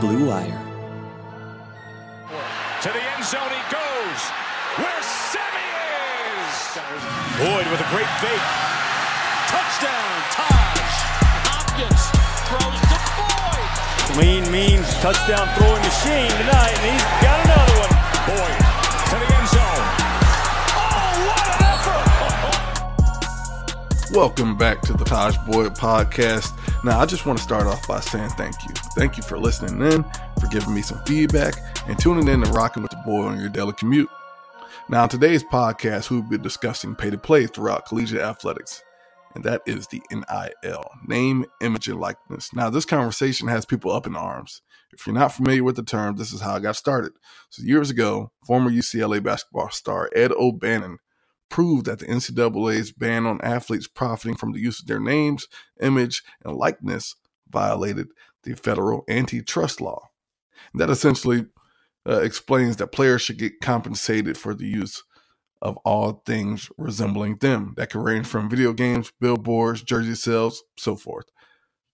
Blue Wire. To the end zone he goes. Where Sammy is. Boyd with a great fake. Touchdown, Taj. Hopkins throws to Boyd. Lean means touchdown throwing machine tonight, and he's got another one. Boyd to the end zone. Oh, what an effort! Welcome back to the Taj Boyd podcast. Now, I just want to start off by saying thank you. Thank you for listening in, for giving me some feedback, and tuning in and rocking with the boy on your daily commute. Now, in today's podcast, we'll be discussing pay to play throughout collegiate athletics, and that is the NIL name, image, and likeness. Now, this conversation has people up in arms. If you're not familiar with the term, this is how it got started. So, years ago, former UCLA basketball star Ed O'Bannon proved that the NCAA's ban on athletes profiting from the use of their names, image, and likeness violated the federal antitrust law. And that essentially uh, explains that players should get compensated for the use of all things resembling them. That can range from video games, billboards, jersey sales, so forth.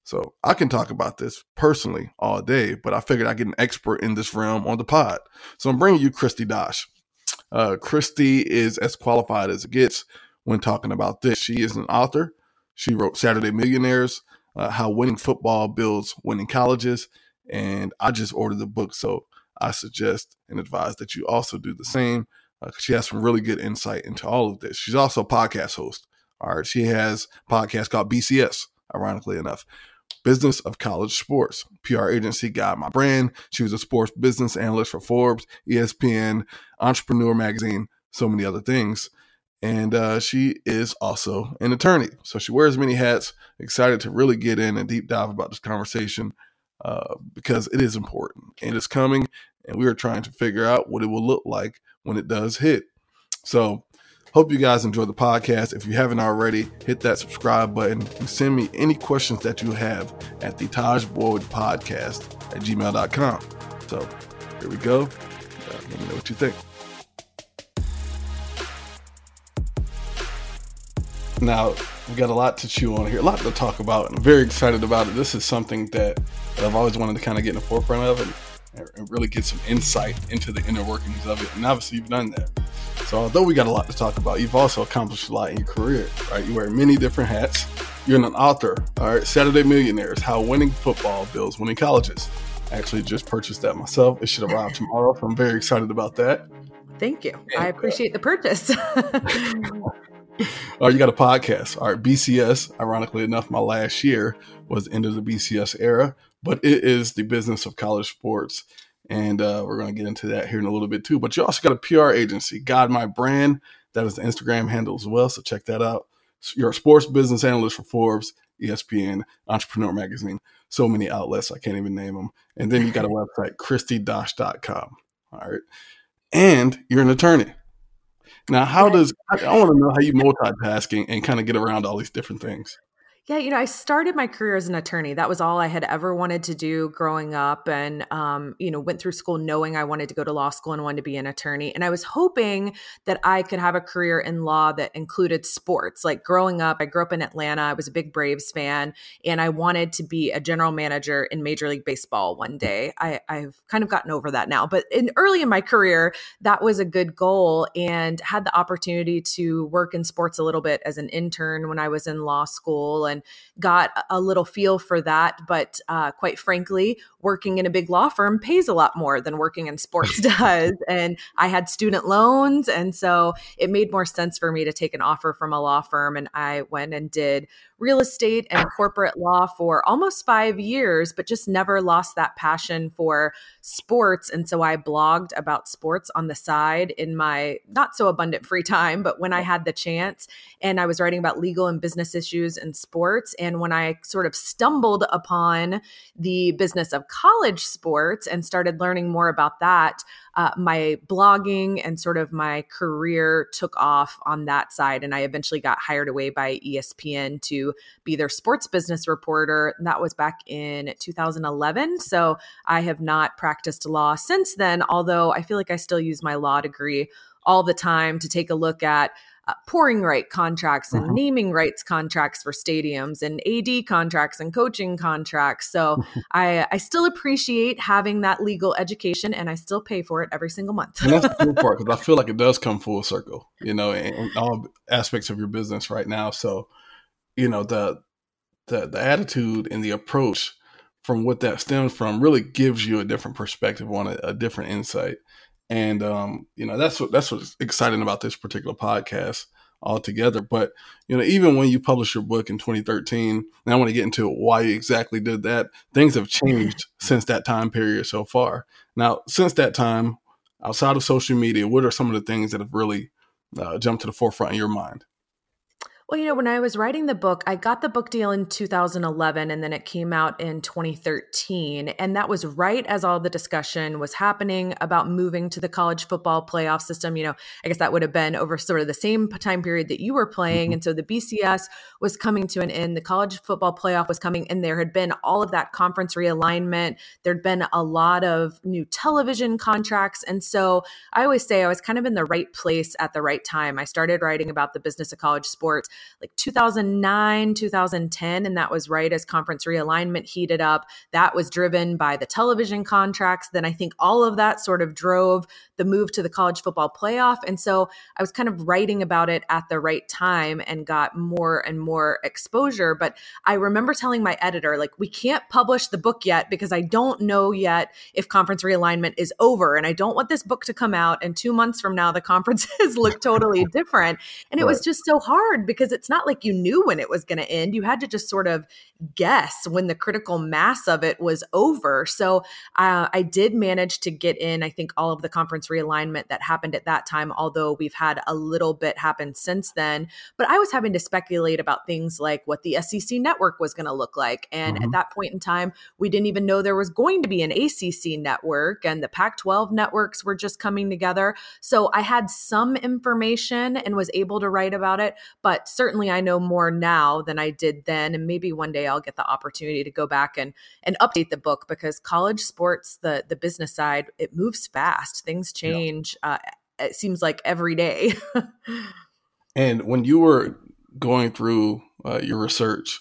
So I can talk about this personally all day, but I figured I'd get an expert in this realm on the pod. So I'm bringing you Kristi Dosh. Uh, Kristi is as qualified as it gets when talking about this. She is an author. She wrote Saturday Millionaires, uh, How Winning Football Builds Winning Colleges, and I just ordered the book. So I suggest and advise that you also do the same. Uh, she has some really good insight into all of this. She's also a podcast host. All right, she has podcast called BCS, ironically enough. Business of College Sports. PR agency Guide My Brand. She was a sports business analyst for Forbes, ESPN, Entrepreneur Magazine, so many other things. And uh, she is also an attorney. So she wears many hats. Excited to really get in and deep dive about this conversation uh, because it is important and it's coming. And we are trying to figure out what it will look like when it does hit. So Hope you guys enjoy the podcast. If you haven't already, hit that subscribe button and send me any questions that you have at the Taj Boyd podcast at gmail.com. So here we go. Uh, let me know what you think. Now, we've got a lot to chew on here, a lot to talk about, and I'm very excited about it. This is something that, that I've always wanted to kind of get in the forefront of and, and really get some insight into the inner workings of it. And obviously, you've done that. So although we got a lot to talk about, you've also accomplished a lot in your career, right? You wear many different hats. You're an author, all right? Saturday Millionaires, How Winning Football Builds Winning Colleges. I actually just purchased that myself. It should arrive tomorrow, so I'm very excited about that. Thank you. I uh, appreciate the purchase. Oh, you got a podcast. All right, BCS. Ironically enough, my last year was the end of the BCS era, but it is the business of college sports and uh, we're going to get into that here in a little bit too. But you also got a PR agency, Guide My Brand. That is the Instagram handle as well. So check that out. You're a sports business analyst for Forbes, ESPN, Entrepreneur Magazine. So many outlets, I can't even name them. And then you got a website, kristidosh.com. All right. And you're an attorney. Now, how does, I want to know how you multitasking and kind of get around all these different things. Yeah, you know, I started my career as an attorney. That was all I had ever wanted to do growing up. And, um, you know, went through school knowing I wanted to go to law school and wanted to be an attorney. And I was hoping that I could have a career in law that included sports. Like growing up, I grew up in Atlanta. I was a big Braves fan, and I wanted to be a general manager in Major League Baseball one day. I, I've kind of gotten over that now. But in early in my career, that was a good goal and had the opportunity to work in sports a little bit as an intern when I was in law school got a little feel for that. But uh, quite frankly, working in a big law firm pays a lot more than working in sports does. And I had student loans. And so it made more sense for me to take an offer from a law firm. And I went and did real estate and corporate law for almost five years, but just never lost that passion for sports. And so I blogged about sports on the side in my not so abundant free time, but when I had the chance. And I was writing about legal and business issues and sports. And when I sort of stumbled upon the business of college sports and started learning more about that, uh, my blogging and sort of my career took off on that side. And I eventually got hired away by ESPN to be their sports business reporter. That was back in 2011. So I have not practiced law since then, although I feel like I still use my law degree all the time to take a look at uh, pouring right contracts and Mhm. naming rights contracts for stadiums and AD contracts and coaching contracts. So I, I still appreciate having that legal education and I still pay for it every single month. and that's the cool part because I feel like it does come full circle, you know, in, in all aspects of your business right now. So, you know, the the the attitude and the approach from what that stems from really gives you a different perspective on a, a different insight. And um, you know, that's what that's what's exciting about this particular podcast altogether. But you know, even when you published your book in 2013, and I want to get into why you exactly did that. Things have changed since that time period so far. Now, since that time, outside of social media, what are some of the things that have really uh, jumped to the forefront in your mind? Well, you know, when I was writing the book, I got the book deal in 2011 and then it came out in 2013. And that was right as all the discussion was happening about moving to the college football playoff system. You know, I guess that would have been over sort of the same time period that you were playing. Mhm. And so the BCS was coming to an end, the college football playoff was coming, and there had been all of that conference realignment. There'd been a lot of new television contracts. And so I always say I was kind of in the right place at the right time. I started writing about the business of college sports like 2009, 2010, and that was right as conference realignment heated up. That was driven by the television contracts. Then I think all of that sort of drove the move to the college football playoff. And so I was kind of writing about it at the right time and got more and more exposure. But I remember telling my editor, like, we can't publish the book yet because I don't know yet if conference realignment is over. And I don't want this book to come out and two months from now the conferences look totally different. And it was just so hard because it's not like you knew when it was going to end. You had to just sort of guess when the critical mass of it was over. So uh, I did manage to get in, I think, all of the conference realignment that happened at that time, although we've had a little bit happen since then. But I was having to speculate about things like what the SEC network was going to look like. And Mhm. at that point in time, we didn't even know there was going to be an ACC network, and the Pac 12 networks were just coming together. So I had some information and was able to write about it, but certainly I know more now than I did then. And maybe one day I'll get the opportunity to go back and and update the book because college sports, the the business side, it moves fast. Things change. Uh, it seems like every day. And when you were going through uh, your research,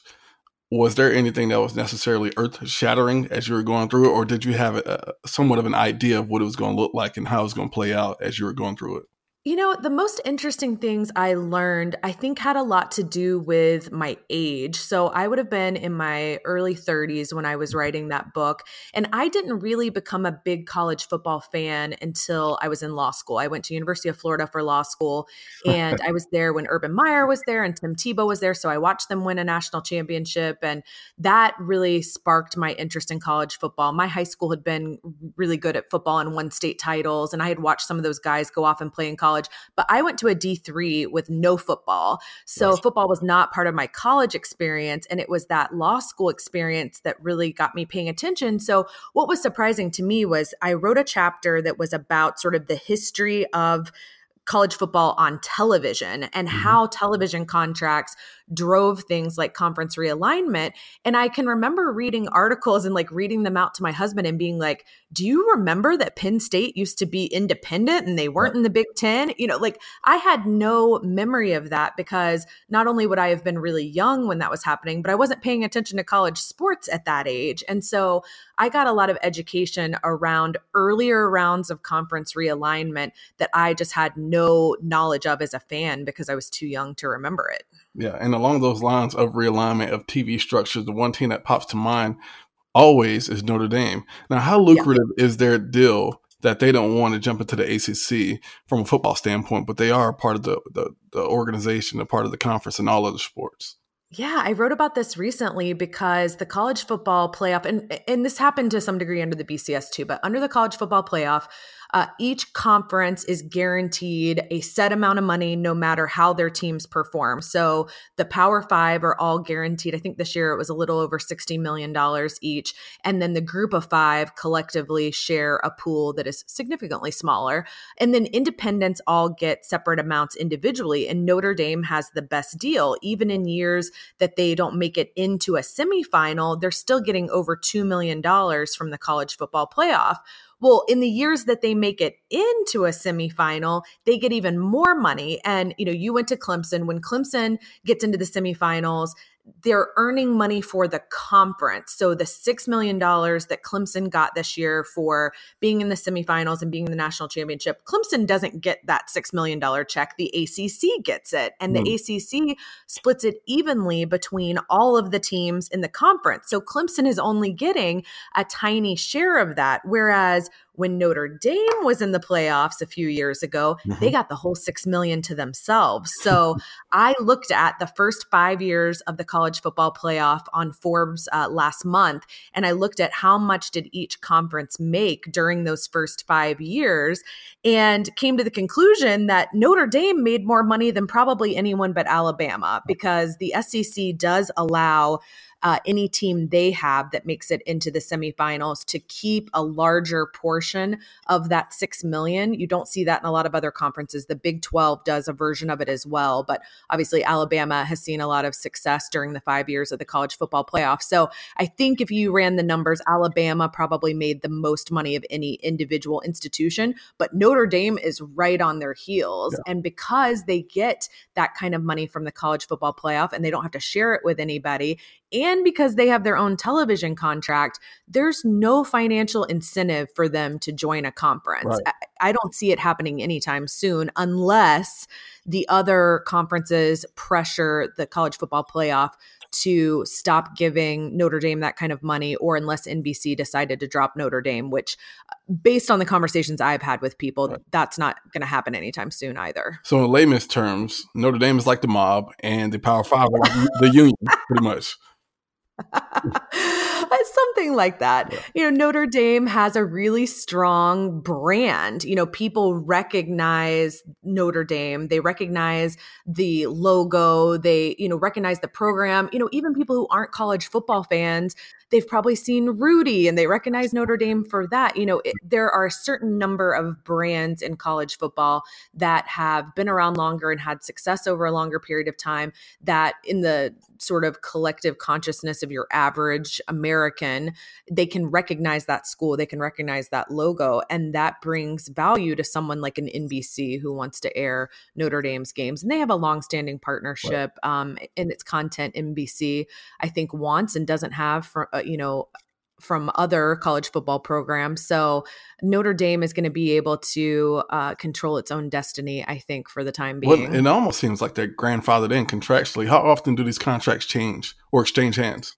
was there anything that was necessarily earth shattering as you were going through it, or did you have a, somewhat of an idea of what it was going to look like and how it was going to play out as you were going through it? You know, the most interesting things I learned, I think, had a lot to do with my age. So I would have been in my early 30s when I was writing that book. And I didn't really become a big college football fan until I was in law school. I went to University of Florida for law school, and I was there when Urban Meyer was there and Tim Tebow was there. So I watched them win a national championship. And that really sparked my interest in college football. My high school had been really good at football and won state titles. And I had watched some of those guys go off and play in college. But I went to a D3 with no football. So Nice. football was not part of my college experience. And it was that law school experience that really got me paying attention. So what was surprising to me was I wrote a chapter that was about sort of the history of college football on television and Mhm. how television contracts drove things like conference realignment. And I can remember reading articles and like reading them out to my husband and being like, Do you remember that Penn State used to be independent and they weren't in the Big Ten? You know, like I had no memory of that because not only would I have been really young when that was happening, but I wasn't paying attention to college sports at that age. And so I got a lot of education around earlier rounds of conference realignment that I just had no knowledge of as a fan because I was too young to remember it. Yeah, and along those lines of realignment of TV structures, the one team that pops to mind always is Notre Dame. Now, how lucrative is their deal that they don't want to jump into the ACC from a football standpoint, but they are part of the, the, the organization, a part of the conference, and all other sports? Yeah, I wrote about this recently because the college football playoff, and and this happened to some degree under the BCS too, but under the college football playoff, uh, each conference is guaranteed a set amount of money no matter how their teams perform. So the Power Five are all guaranteed. I think this year it was a little over $60 million each. And then the group of five collectively share a pool that is significantly smaller. And then independents all get separate amounts individually. And Notre Dame has the best deal. Even in years that they don't make it into a semifinal, they're still getting over $2 million from the college football playoff. Well, in the years that they make it into a semifinal, they get even more money. And, you know, you went to Clemson. When Clemson gets into the semifinals, they're earning money for the conference. So the $6 million that Clemson got this year for being in the semifinals and being in the national championship, Clemson doesn't get that $6 million check. The ACC gets it. And the mm. ACC splits it evenly between all of the teams in the conference. So Clemson is only getting a tiny share of that. Whereas when Notre Dame was in the playoffs a few years ago, mm-hmm. they got the whole 6 million to themselves. So I looked at the first 5 years of the college football playoff on Forbes uh, last month and I looked at how much did each conference make during those first 5 years and came to the conclusion that Notre Dame made more money than probably anyone but Alabama because the SEC does allow uh, any team they have that makes it into the semifinals to keep a larger portion of that six million. You don't see that in a lot of other conferences. The Big 12 does a version of it as well, but obviously Alabama has seen a lot of success during the five years of the college football playoff. So I think if you ran the numbers, Alabama probably made the most money of any individual institution, but Notre Dame is right on their heels. Yeah. And because they get that kind of money from the college football playoff and they don't have to share it with anybody, and because they have their own television contract, there's no financial incentive for them to join a conference. Right. I, I don't see it happening anytime soon unless the other conferences pressure the college football playoff to stop giving Notre Dame that kind of money, or unless NBC decided to drop Notre Dame, which, uh, based on the conversations I've had with people, right. that's not going to happen anytime soon either. So, in layman's terms, Notre Dame is like the mob, and the Power Five are like the union, pretty much. Something like that. Yeah. You know, Notre Dame has a really strong brand. You know, people recognize Notre Dame. They recognize the logo. They, you know, recognize the program. You know, even people who aren't college football fans, they've probably seen Rudy and they recognize Notre Dame for that. You know, it, there are a certain number of brands in college football that have been around longer and had success over a longer period of time that in the sort of collective consciousness of your average American, they can recognize that school, they can recognize that logo, and that brings value to someone like an NBC who wants to air Notre Dame's games. And they have a long-standing partnership right. um, in its content. NBC, I think, wants and doesn't have for uh, you know from other college football programs. So Notre Dame is going to be able to uh, control its own destiny, I think, for the time being. Well, it almost seems like they're grandfathered in contractually. How often do these contracts change or exchange hands?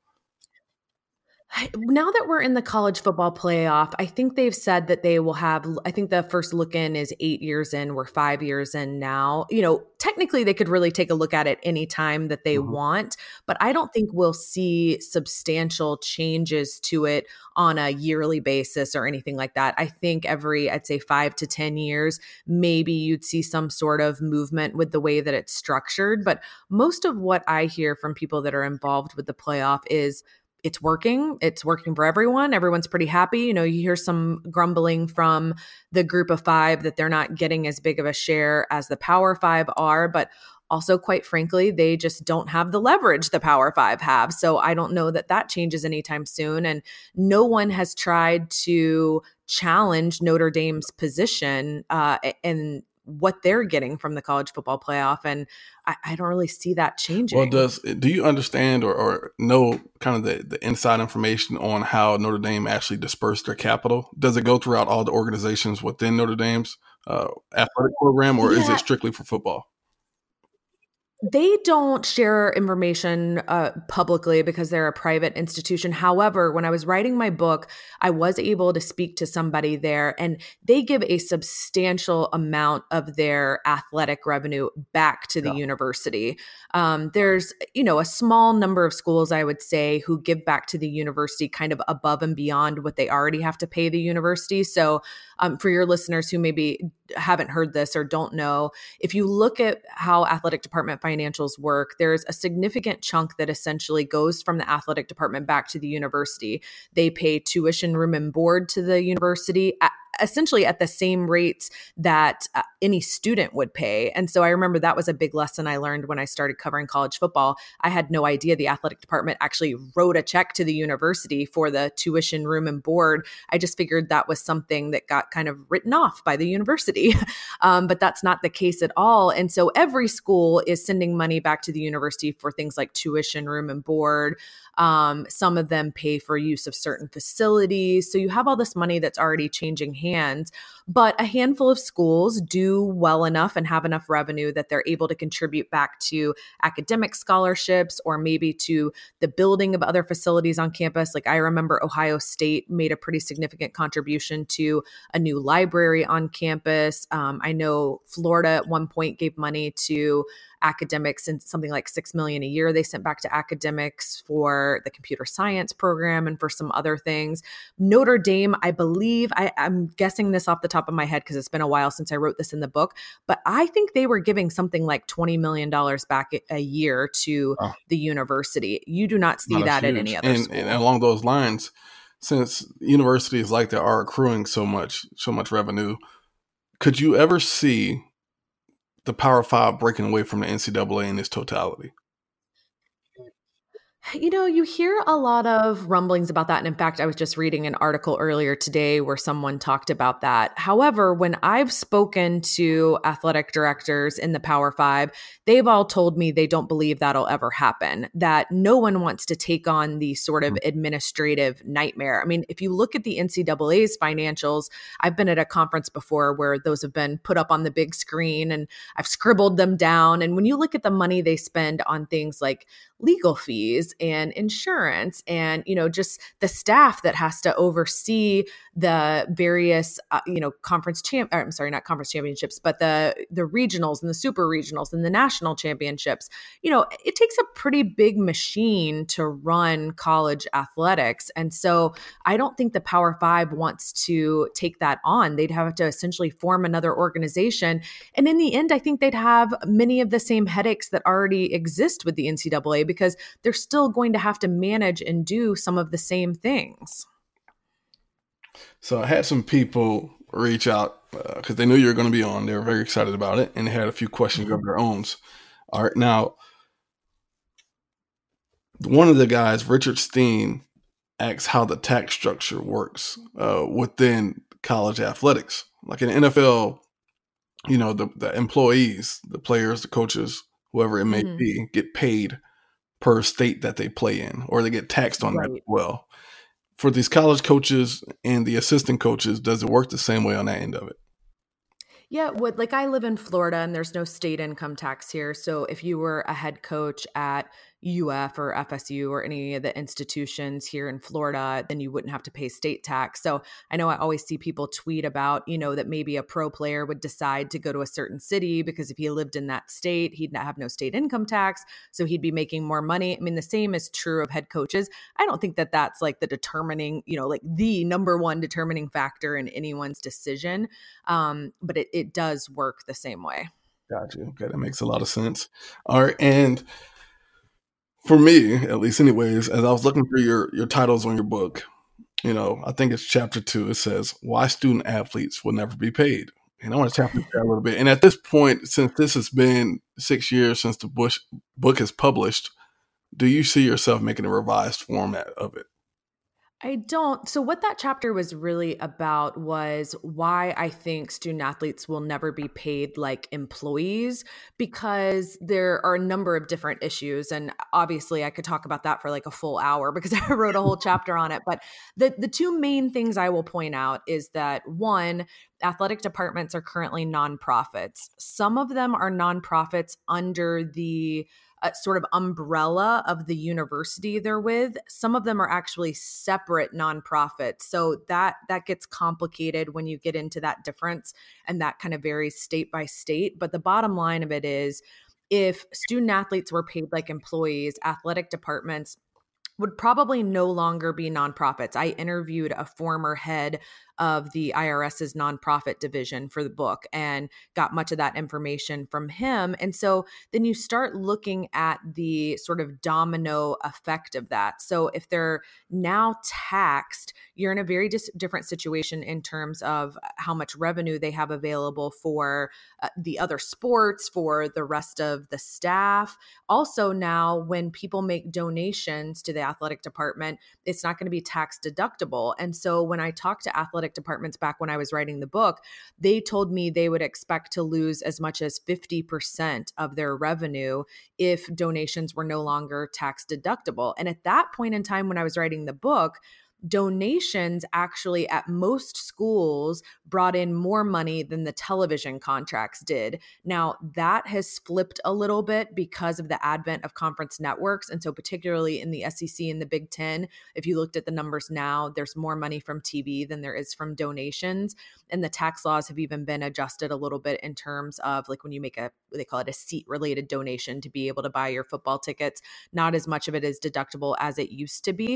Now that we're in the college football playoff, I think they've said that they will have. I think the first look in is eight years in. We're five years in now. You know, technically they could really take a look at it any time that they mm-hmm. want, but I don't think we'll see substantial changes to it on a yearly basis or anything like that. I think every, I'd say five to 10 years, maybe you'd see some sort of movement with the way that it's structured. But most of what I hear from people that are involved with the playoff is it's working. It's working for everyone. Everyone's pretty happy. You know, you hear some grumbling from the group of five that they're not getting as big of a share as the Power Five are, but also, quite frankly, they just don't have the leverage the Power Five have. So I don't know that that changes anytime soon. And no one has tried to challenge Notre Dame's position uh, and what they're getting from the college football playoff. And I, I, don't really see that changing. Well, does do you understand or, or know kind of the, the inside information on how Notre Dame actually dispersed their capital? Does it go throughout all the organizations within Notre Dame's uh, athletic program, or yeah. is it strictly for football? They don't share information uh, publicly because they're a private institution. However, when I was writing my book, I was able to speak to somebody there, and they give a substantial amount of their athletic revenue back to the yeah. university. Um, there's, you know, a small number of schools, I would say, who give back to the university kind of above and beyond what they already have to pay the university. So, um, for your listeners who maybe haven't heard this or don't know, if you look at how athletic department financials work, there's a significant chunk that essentially goes from the athletic department back to the university. They pay tuition, room, and board to the university essentially at the same rates that uh, any student would pay. And so I remember that was a big lesson I learned when I started covering college football. I had no idea the athletic department actually wrote a check to the university for the tuition, room, and board. I just figured that was something that got kind of written off by the university. um, but that's not the case at all. And so every school is sending money back to the university for things like tuition, room, and board. Um, some of them pay for use of certain facilities. So you have all this money that's already changing hands. But a handful of schools do well enough and have enough revenue that they're able to contribute back to academic scholarships or maybe to the building of other facilities on campus. Like I remember Ohio State made a pretty significant contribution to a new library on campus. Um, I know Florida at one point gave money to academics and something like six million a year they sent back to academics for the computer science program and for some other things. Notre Dame, I believe, I, I'm guessing this off the top of my head because it's been a while since I wrote this in the book, but I think they were giving something like $20 million back a year to oh. the university. You do not see that huge. at any other and, school. And along those lines, since universities like that are accruing so much, so much revenue, could you ever see the Power Five breaking away from the NCAA in its totality? You know, you hear a lot of rumblings about that. And in fact, I was just reading an article earlier today where someone talked about that. However, when I've spoken to athletic directors in the Power Five, they've all told me they don't believe that'll ever happen, that no one wants to take on the sort of mm. administrative nightmare. I mean, if you look at the NCAA's financials, I've been at a conference before where those have been put up on the big screen and I've scribbled them down. And when you look at the money they spend on things like legal fees and insurance and you know just the staff that has to oversee the various uh, you know conference champ I'm sorry not conference championships but the the regionals and the super regionals and the national championships. You know it takes a pretty big machine to run college athletics and so I don't think the Power 5 wants to take that on. They'd have to essentially form another organization and in the end I think they'd have many of the same headaches that already exist with the NCAA because they're still going to have to manage and do some of the same things. So I had some people reach out because uh, they knew you were going to be on. They were very excited about it, and they had a few questions of their own. All right, now one of the guys, Richard Steen, asks how the tax structure works uh, within college athletics. Like in NFL, you know, the, the employees, the players, the coaches, whoever it may mm-hmm. be, get paid per state that they play in, or they get taxed on right. that as well. For these college coaches and the assistant coaches, does it work the same way on that end of it? Yeah, what like I live in Florida and there's no state income tax here. So if you were a head coach at UF or FSU or any of the institutions here in Florida, then you wouldn't have to pay state tax. So I know I always see people tweet about, you know, that maybe a pro player would decide to go to a certain city because if he lived in that state, he'd not have no state income tax. So he'd be making more money. I mean, the same is true of head coaches. I don't think that that's like the determining, you know, like the number one determining factor in anyone's decision. Um, but it, it does work the same way. Gotcha. Okay. That makes a lot of sense. All right. And, for me, at least, anyways, as I was looking through your your titles on your book, you know, I think it's chapter two. It says why student athletes will never be paid, and I want to tap into that a little bit. And at this point, since this has been six years since the Bush book is published, do you see yourself making a revised format of it? I don't. So, what that chapter was really about was why I think student athletes will never be paid like employees because there are a number of different issues. And obviously, I could talk about that for like a full hour because I wrote a whole chapter on it. But the, the two main things I will point out is that one, athletic departments are currently nonprofits. Some of them are nonprofits under the uh, sort of umbrella of the university they're with. Some of them are actually separate nonprofits. So that that gets complicated when you get into that difference and that kind of varies state by state, but the bottom line of it is if student athletes were paid like employees, athletic departments would probably no longer be nonprofits. I interviewed a former head of the IRS's nonprofit division for the book and got much of that information from him. And so then you start looking at the sort of domino effect of that. So if they're now taxed, you're in a very dis- different situation in terms of how much revenue they have available for uh, the other sports, for the rest of the staff. Also, now when people make donations to the athletic department, it's not going to be tax deductible. And so when I talk to athletic departments back when I was writing the book, they told me they would expect to lose as much as 50% of their revenue if donations were no longer tax deductible. And at that point in time, when I was writing the book, donations actually at most schools brought in more money than the television contracts did. Now, that has flipped a little bit because of the advent of conference networks. And so, particularly in the SEC and the Big Ten, if you looked at the numbers now, there's more money from TV than there is from donations. And the tax laws have even been adjusted a little bit in terms of like when you make a, they call it a seat related donation to be able to buy your football tickets, not as much of it is deductible as it used to be.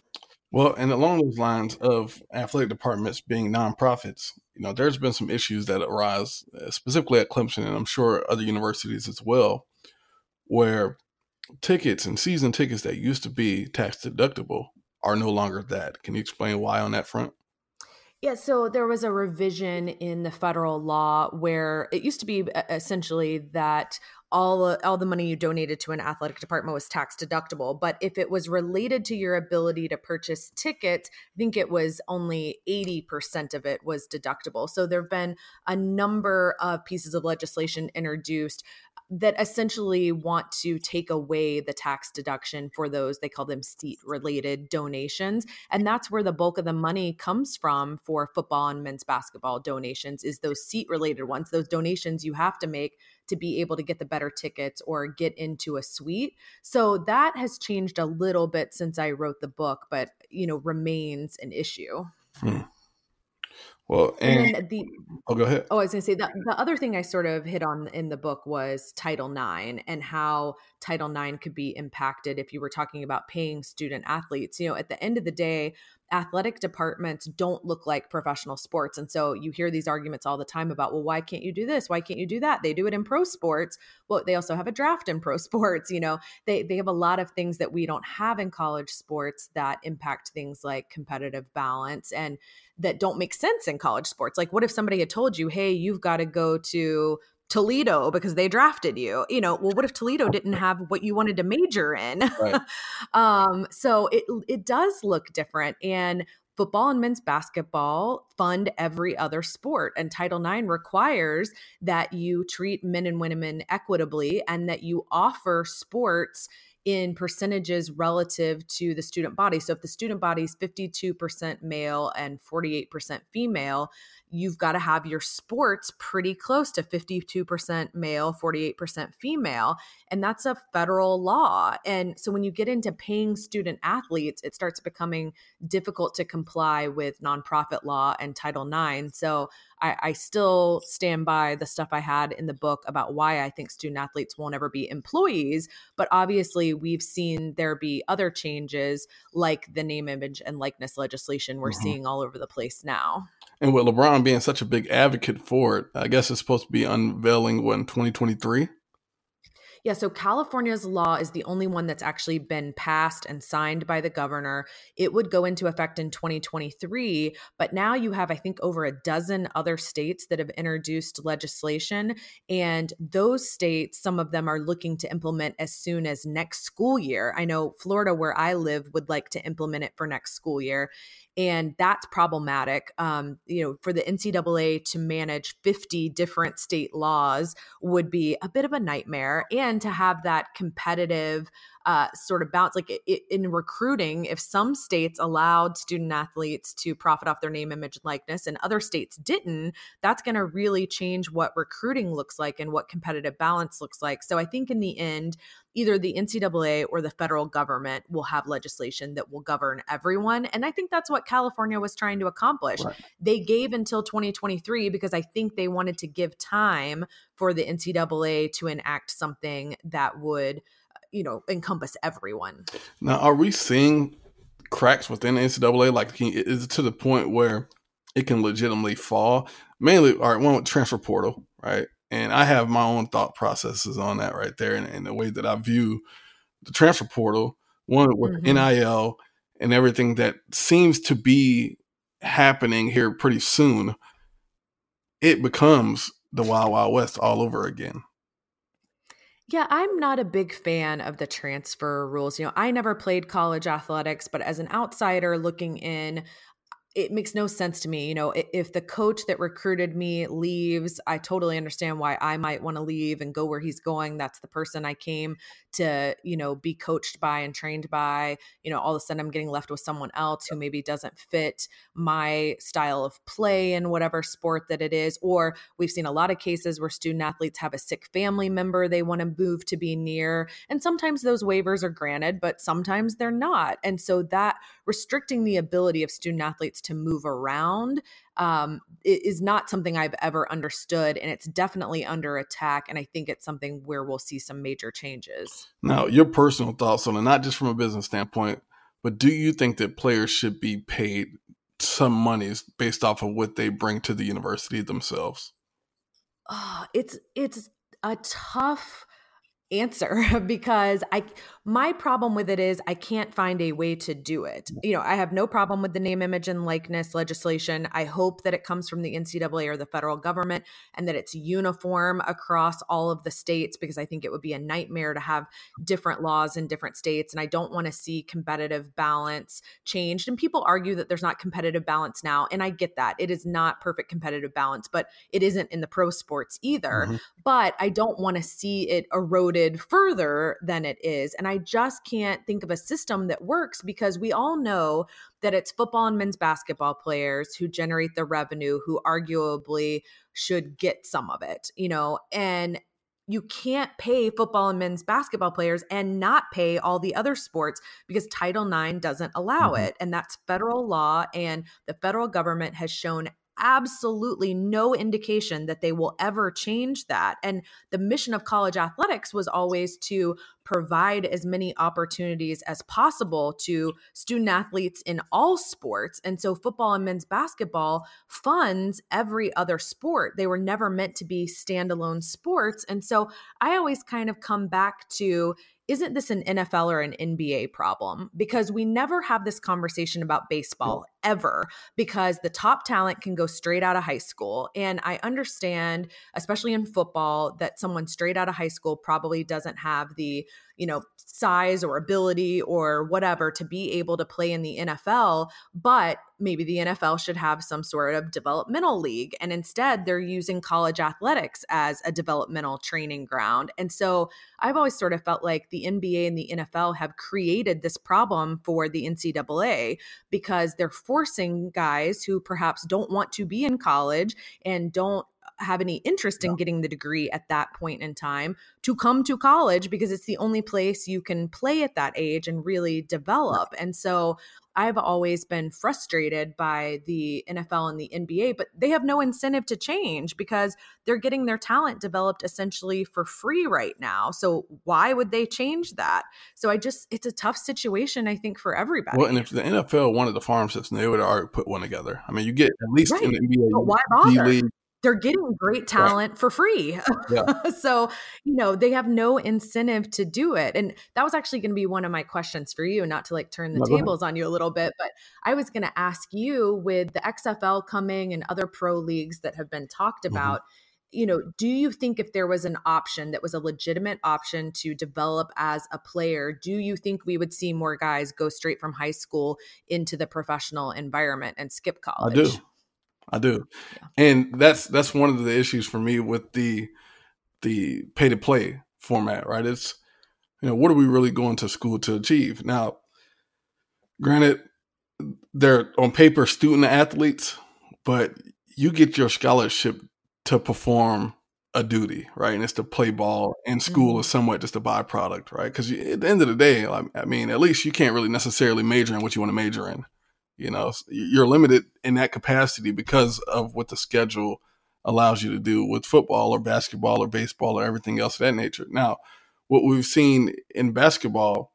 Well, and along those lines of athletic departments being nonprofits, you know, there's been some issues that arise uh, specifically at Clemson, and I'm sure other universities as well, where tickets and season tickets that used to be tax deductible are no longer that. Can you explain why on that front? Yeah, so there was a revision in the federal law where it used to be essentially that all uh, all the money you donated to an athletic department was tax deductible, but if it was related to your ability to purchase tickets, I think it was only 80% of it was deductible. So there've been a number of pieces of legislation introduced that essentially want to take away the tax deduction for those they call them seat related donations and that's where the bulk of the money comes from for football and men's basketball donations is those seat related ones those donations you have to make to be able to get the better tickets or get into a suite so that has changed a little bit since i wrote the book but you know remains an issue hmm. Well, and, and the oh, go ahead. Oh, I was going to say that the other thing I sort of hit on in the book was Title IX and how Title IX could be impacted if you were talking about paying student athletes. You know, at the end of the day, athletic departments don't look like professional sports. And so you hear these arguments all the time about, well, why can't you do this? Why can't you do that? They do it in pro sports. Well, they also have a draft in pro sports. You know, they, they have a lot of things that we don't have in college sports that impact things like competitive balance and that don't make sense in college sports. Like, what if somebody had told you, hey, you've got to go to Toledo because they drafted you. You know, well, what if Toledo didn't have what you wanted to major in? Right. um, so it it does look different. And football and men's basketball fund every other sport. And Title IX requires that you treat men and women equitably and that you offer sports in percentages relative to the student body. So if the student body is 52% male and 48% female, you've got to have your sports pretty close to 52% male, 48% female. And that's a federal law. And so when you get into paying student athletes, it starts becoming difficult to comply with nonprofit law and Title IX. So I, I still stand by the stuff I had in the book about why I think student athletes won't ever be employees. But obviously, we've seen there be other changes like the name, image, and likeness legislation we're mm-hmm. seeing all over the place now. And with LeBron being such a big advocate for it, I guess it's supposed to be unveiling when 2023. Yeah, so California's law is the only one that's actually been passed and signed by the governor. It would go into effect in 2023, but now you have, I think, over a dozen other states that have introduced legislation. And those states, some of them are looking to implement as soon as next school year. I know Florida, where I live, would like to implement it for next school year and that's problematic. Um, you know, for the NCAA to manage 50 different state laws would be a bit of a nightmare, and to have that competitive uh, sort of bounce. Like it, in recruiting, if some states allowed student athletes to profit off their name, image, and likeness, and other states didn't, that's going to really change what recruiting looks like and what competitive balance looks like. So I think in the end, either the NCAA or the federal government will have legislation that will govern everyone. And I think that's what California was trying to accomplish. Right. They gave until 2023 because I think they wanted to give time for the NCAA to enact something that would you know encompass everyone. Now, are we seeing cracks within NCAA? Like, is it to the point where it can legitimately fall. Mainly, all right, one with transfer portal, right? And I have my own thought processes on that right there, and, and the way that I view the transfer portal, one with mm-hmm. NIL and everything that seems to be happening here pretty soon, it becomes the Wild Wild West all over again. Yeah, I'm not a big fan of the transfer rules. You know, I never played college athletics, but as an outsider looking in, it makes no sense to me. You know, if the coach that recruited me leaves, I totally understand why I might want to leave and go where he's going. That's the person I came to, you know, be coached by and trained by. You know, all of a sudden I'm getting left with someone else who maybe doesn't fit my style of play in whatever sport that it is. Or we've seen a lot of cases where student athletes have a sick family member they want to move to be near. And sometimes those waivers are granted, but sometimes they're not. And so that restricting the ability of student athletes to move around um, is not something I've ever understood. And it's definitely under attack. And I think it's something where we'll see some major changes. Now, your personal thoughts on it, not just from a business standpoint, but do you think that players should be paid some monies based off of what they bring to the university themselves? Oh, it's it's a tough answer because I my problem with it is I can't find a way to do it. You know, I have no problem with the name, image, and likeness legislation. I hope that it comes from the NCAA or the federal government and that it's uniform across all of the states because I think it would be a nightmare to have different laws in different states. And I don't want to see competitive balance changed. And people argue that there's not competitive balance now. And I get that. It is not perfect competitive balance, but it isn't in the pro sports either. Mm-hmm. But I don't want to see it eroded further than it is. And I just can't think of a system that works because we all know that it's football and men's basketball players who generate the revenue who arguably should get some of it, you know, and you can't pay football and men's basketball players and not pay all the other sports because Title IX doesn't allow mm-hmm. it. And that's federal law. And the federal government has shown absolutely no indication that they will ever change that. And the mission of college athletics was always to provide as many opportunities as possible to student athletes in all sports. And so football and men's basketball funds every other sport. They were never meant to be standalone sports. And so I always kind of come back to isn't this an NFL or an NBA problem? Because we never have this conversation about baseball ever because the top talent can go straight out of high school. And I understand, especially in football, that someone straight out of high school probably doesn't have the you know, size or ability or whatever to be able to play in the NFL, but maybe the NFL should have some sort of developmental league. And instead, they're using college athletics as a developmental training ground. And so I've always sort of felt like the NBA and the NFL have created this problem for the NCAA because they're forcing guys who perhaps don't want to be in college and don't have any interest in getting the degree at that point in time to come to college because it's the only place you can play at that age and really develop. And so I've always been frustrated by the NFL and the NBA, but they have no incentive to change because they're getting their talent developed essentially for free right now. So why would they change that? So I just, it's a tough situation, I think, for everybody. Well, and if the NFL wanted the farm system, they would have already put one together. I mean, you get at least right. in the NBA, but why bother? They're getting great talent for free. Yeah. so, you know, they have no incentive to do it. And that was actually going to be one of my questions for you, not to like turn the no, tables on you a little bit, but I was going to ask you with the XFL coming and other pro leagues that have been talked mm-hmm. about. Mm-hmm. You know, do you think if there was an option that was a legitimate option to develop as a player, do you think we would see more guys go straight from high school into the professional environment and skip college? I do. I do, yeah. and that's that's one of the issues for me with the the pay to play format. Right? It's you know what are we really going to school to achieve? Now, granted, they're on paper student athletes, but you get your scholarship to perform a duty, right? And it's to play ball in school mm-hmm. is somewhat just a byproduct, right? Because at the end of the day, I mean, at least you can't really necessarily major in what you want to major in. You know, you're limited in that capacity because of what the schedule allows you to do with football or basketball or baseball or everything else of that nature. Now, what we've seen in basketball,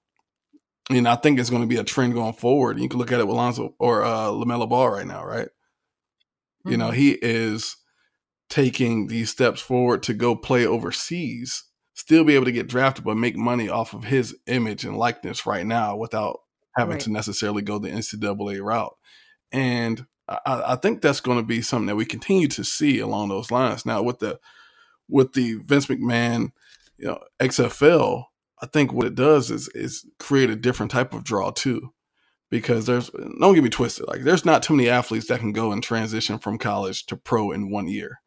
and I think it's going to be a trend going forward. You can look at it with Lonzo or uh, LaMelo Ball right now, right? Mm-hmm. You know, mm-hmm. he is taking these steps forward to go play overseas, still be able to get drafted, but make money off of his image and likeness right now without having right. to necessarily go the NCAA route. And I, I think that's going to be something that we continue to see along those lines. Now with the with the Vince McMahon, you know, XFL, I think what it does is is create a different type of draw too. Because there's don't get me twisted, like there's not too many athletes that can go and transition from college to pro in one year.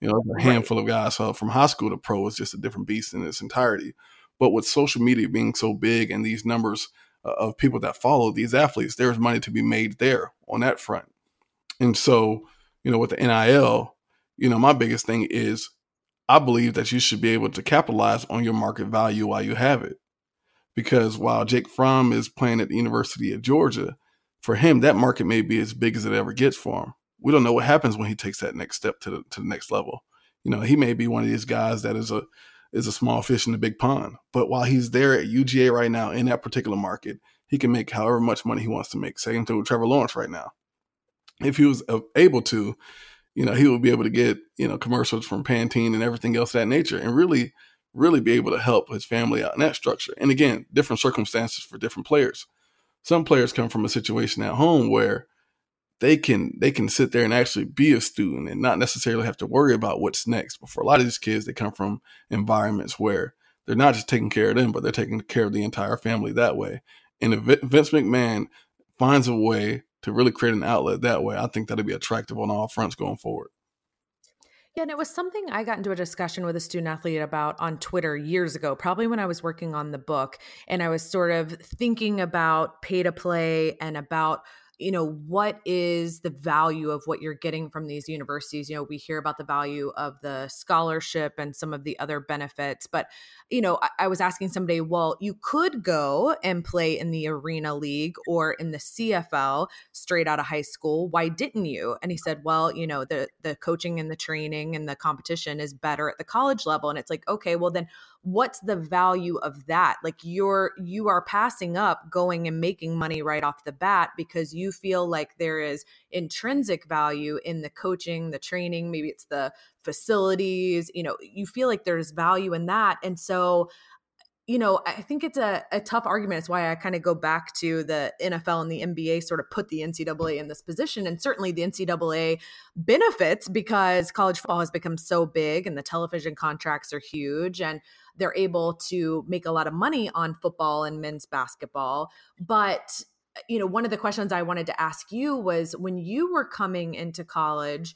You know, a handful right. of guys. So from high school to pro is just a different beast in its entirety. But with social media being so big and these numbers of people that follow these athletes, there's money to be made there on that front. And so, you know, with the NIL, you know, my biggest thing is I believe that you should be able to capitalize on your market value while you have it. Because while Jake Fromm is playing at the University of Georgia, for him, that market may be as big as it ever gets for him we don't know what happens when he takes that next step to the to the next level. You know, he may be one of these guys that is a is a small fish in the big pond. But while he's there at UGA right now in that particular market, he can make however much money he wants to make. Same thing with Trevor Lawrence right now. If he was able to, you know, he would be able to get you know commercials from Pantene and everything else of that nature, and really, really be able to help his family out in that structure. And again, different circumstances for different players. Some players come from a situation at home where they can they can sit there and actually be a student and not necessarily have to worry about what's next. But for a lot of these kids, they come from environments where they're not just taking care of them, but they're taking care of the entire family that way. And if Vince McMahon finds a way to really create an outlet that way, I think that'll be attractive on all fronts going forward. Yeah, and it was something I got into a discussion with a student athlete about on Twitter years ago, probably when I was working on the book. And I was sort of thinking about pay to play and about you know what is the value of what you're getting from these universities? You know we hear about the value of the scholarship and some of the other benefits but you know I, I, was asking somebody well you could go and play in the arena league or in the cfl straight out of high school. Why didn't you? And he said well you know the the coaching and the training and the competition is better at the college level. And it's like okay well then what's the value of that? Like you're you are passing up going and making money right off the bat because you feel like there is intrinsic value in the coaching the training maybe it's the facilities you know you feel like there's value in that. And so you know, I think it's a, a tough argument. It's why I kind of go back to the NFL and the NBA sort of put the NCAA in this position. And certainly the NCAA benefits because college football has become so big and the television contracts are huge. And they're able to make a lot of money on football and men's basketball. But, you know, one of the questions I wanted to ask you was when you were coming into college,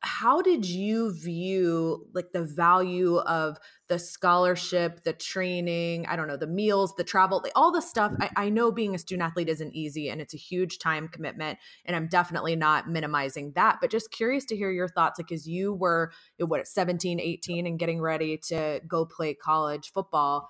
how did you view like the value of the scholarship the training i don't know the meals the travel all the stuff? I, I, know being a student athlete isn't easy and it's a huge time commitment and i'm definitely not minimizing that but just curious to hear your thoughts like as you were what 17 18 and getting ready to go play college football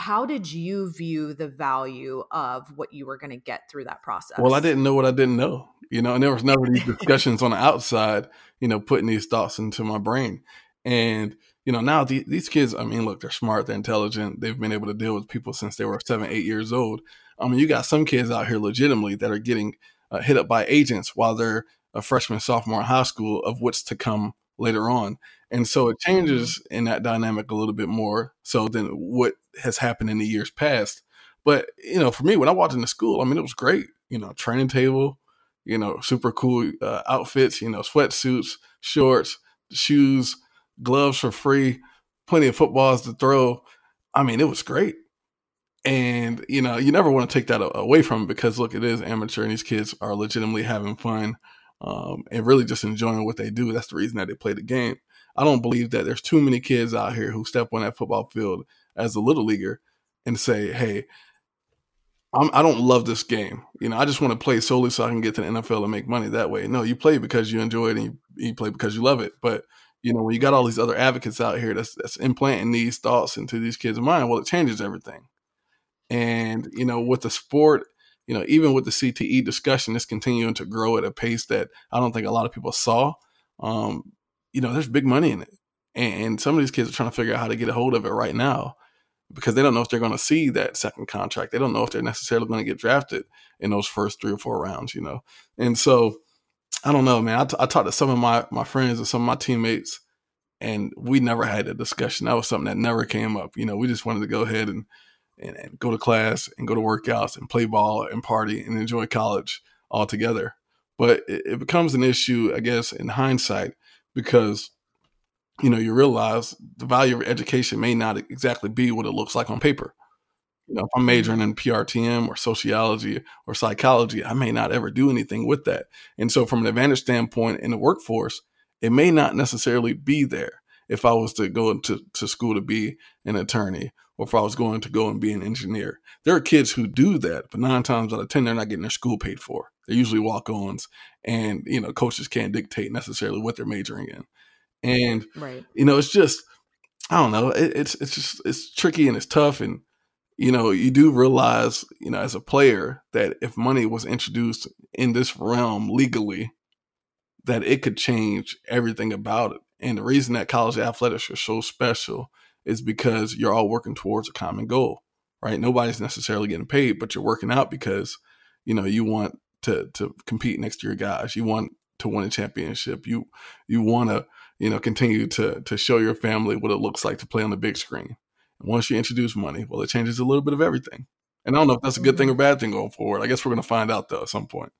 how did you view the value of what you were going to get through that process well i didn't know what i didn't know you know and there was never these discussions on the outside you know, putting these thoughts into my brain. And, you know, now the, these kids, I mean, look, they're smart, they're intelligent, they've been able to deal with people since they were seven, eight years old. I mean, you got some kids out here legitimately that are getting uh, hit up by agents while they're a freshman, sophomore in high school of what's to come later on. And so it changes in that dynamic a little bit more so than what has happened in the years past. But, you know, for me, when I walked into school, I mean, it was great. You know, training table, you know, super cool uh, outfits, you know, sweatsuits, shorts, shoes, gloves for free, plenty of footballs to throw. I mean, it was great. And, you know, you never want to take that away from them because, look, it is amateur and these kids are legitimately having fun um, and really just enjoying what they do. That's the reason that they play the game. I don't believe that there's too many kids out here who step on that football field as a little leaguer and say, hey, I'm, I do not love this game. You know, I just want to play solely so I can get to the NFL and make money that way. No, you play because you enjoy it and you, you play because you love it. But you know, when you got all these other advocates out here that's that's implanting these thoughts into these kids' mind, well, it changes everything. And you know, with the sport, you know, even with the CTE discussion, it's continuing to grow at a pace that I don't think a lot of people saw. Um, you know, there's big money in it, and, some of these kids are trying to figure out how to get a hold of it right now because they don't know if they're going to see that second contract. They don't know if they're necessarily going to get drafted in those first three or four rounds, you know. And so, I don't know, man. I, t- I talked to some of my my friends and some of my teammates, and we never had a discussion. That was something that never came up. You know, we just wanted to go ahead and and, and go to class and go to workouts and play ball and party and enjoy college all together. But it, it becomes an issue, I guess, in hindsight, because you know you realize the value of education may not exactly be what it looks like on paper. You know, if I'm mm-hmm. majoring in PRTM or sociology or psychology, I may not ever do anything with that. And so, from an advantage standpoint in the workforce, it may not necessarily be there if I was to go into to school to be an attorney or if I was going to go and be an engineer. There are kids who do that, but nine times out of 10, they're not getting their school paid for. They're usually walk ons, and, you know, coaches can't dictate necessarily what they're majoring in. And, right. you know, it's just, I don't know, it, it's, it's just, it's tricky and it's tough. And, you know, you do realize, you know, as a player that if money was introduced in this realm legally, that it could change everything about it. And the reason that college athletics are so special is because you're all working towards a common goal, right? Nobody's necessarily getting paid, but you're working out because, you know, you want to to compete next to your guys. You want to win a championship. You you want to, you know, continue to to show your family what it looks like to play on the big screen. Once you introduce money, well, it changes a little bit of everything. And I don't know if that's a good thing mm-hmm. or bad thing going forward. I guess we're going to find out though at some point.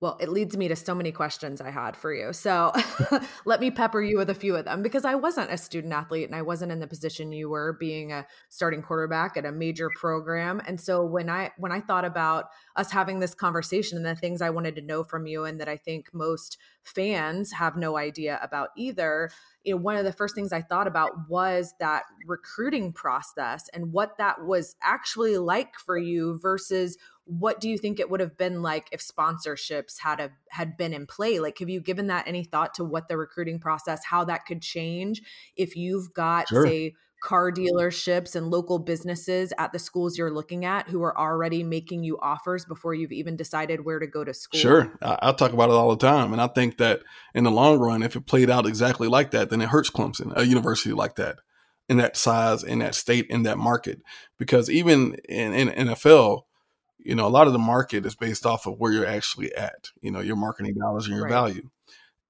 Well, it leads me to so many questions I had for you. So let me pepper you with a few of them because I wasn't a student athlete and I wasn't in the position you were being a starting quarterback at a major program. And so when I when I thought about us having this conversation and the things I wanted to know from you and that I think most fans have no idea about either, you know, one of the first things I thought about was that recruiting process and what that was actually like for you versus what do you think it would have been like if sponsorships had a, had been in play? Like have you given that any thought to what the recruiting process how that could change if you've got sure. say car dealerships and local businesses at the schools you're looking at who are already making you offers before you've even decided where to go to school? Sure. I talk about it all the time and i think that in the long run if it played out exactly like that then it hurts clemson a university like that in that size in that state in that market. Because even in, in nfl you know, a lot of the market is based off of where you're actually at, you know, your marketing dollars and your right. value.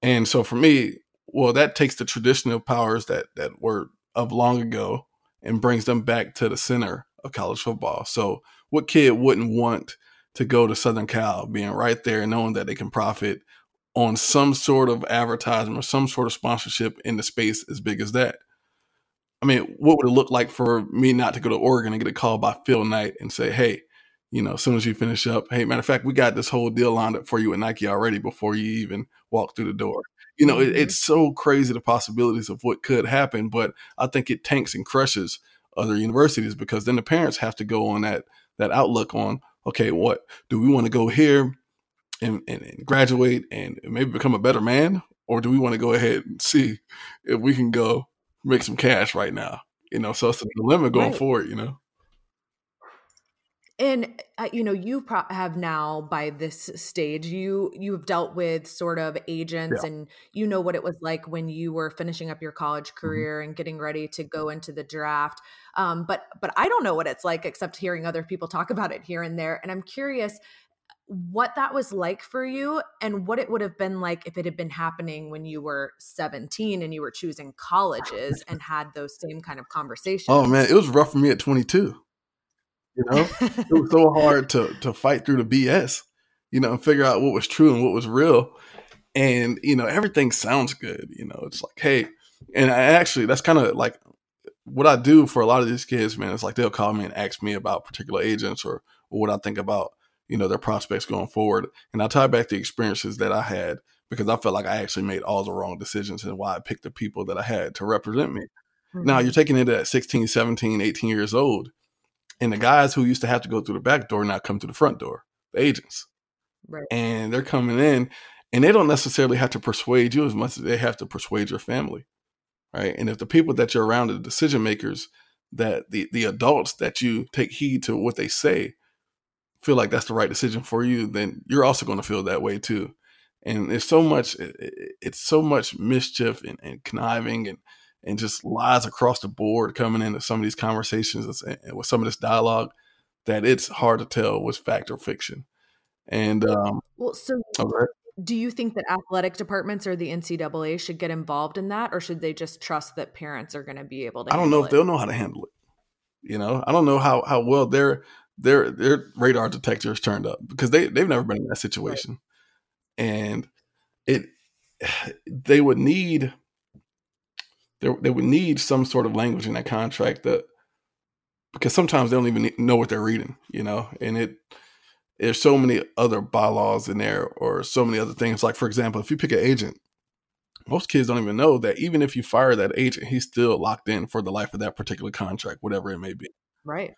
And so for me, well, that takes the traditional powers that that were of long ago and brings them back to the center of college football. So what kid wouldn't want to go to Southern Cal, being right there and knowing that they can profit on some sort of advertisement or some sort of sponsorship in the space as big as that? I mean, what would it look like for me not to go to Oregon and get a call by Phil Knight and say, hey, you know, as soon as you finish up, hey, matter of fact, we got this whole deal lined up for you at Nike already before you even walk through the door. You know, mm-hmm. it, it's so crazy the possibilities of what could happen, but I think it tanks and crushes other universities because then the parents have to go on that that outlook on, okay, what do we want to go here and, and, and graduate and maybe become a better man, or do we want to go ahead and see if we can go make some cash right now? You know, so it's a dilemma going right. forward. You know and uh, you know you pro- have now by this stage you you have dealt with sort of agents yeah. and you know what it was like when you were finishing up your college mm-hmm. career mm-hmm. and getting ready to go into the draft um, but but i don't know what it's like except hearing other people talk about it here and there and i'm curious what that was like for you and what it would have been like if it had been happening when you were 17 and you were choosing colleges and had those same kind of conversations. Oh man, it was rough for me at 22. You know, it was so hard to to fight through the BS, you know, and figure out what was true and what was real. And you know, everything sounds good. You know, it's like, hey, and I actually that's kind of like what I do for a lot of these kids, man. It's like they'll call me and ask me about particular agents or, or what I think about you know their prospects going forward, and I tie back the experiences that I had because I felt like I actually made all the wrong decisions and why I picked the people that I had to represent me. Mm-hmm. Now you're taking it at 16, 17, 18 years old and the guys who used to have to go through the back door now come to the front door, the agents. Right. And they're coming in and they don't necessarily have to persuade you as much as they have to persuade your family. Right. And if the people that you're around, the decision makers, that the, the adults that you take heed to what they say feel like that's the right decision for you, then you're also going to feel that way too. And it's so much, it's so much mischief and, and conniving and and just lies across the board coming into some of these conversations and with some of this dialogue that it's hard to tell what's fact or fiction. And um, well, so okay. Do you think that athletic departments or the NCAA should get involved in that, or should they just trust that parents are going to be able to? I don't know if it? they'll know how to handle it. You know, I don't know how how well their their their radar detectors turned up because they they've never been in that situation, right. and it they would need they, they would need some sort of language in that contract that because sometimes they don't even know what they're reading, you know, and it there's so many other bylaws in there or so many other things. Like for example, if you pick an agent, most kids don't even know that even if you fire that agent, he's still locked in for the life of that particular contract, whatever it may be. Right.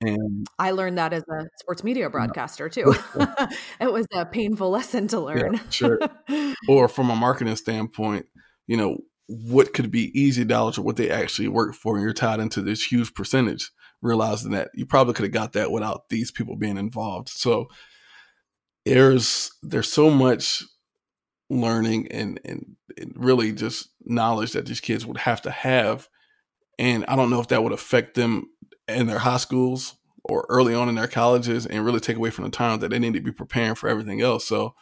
And I learned that as a sports media broadcaster too. it was a painful lesson to learn. Yeah, sure. or from a marketing standpoint, you know, what could be easy dollars or what they actually work for, and you're tied into this huge percentage, realizing that you probably could have got that without these people being involved. So there's there's so much learning and, and, and really just knowledge that these kids would have to have. And I don't know if that would affect them in their high schools or early on in their colleges and really take away from the time that they need to be preparing for everything else. So,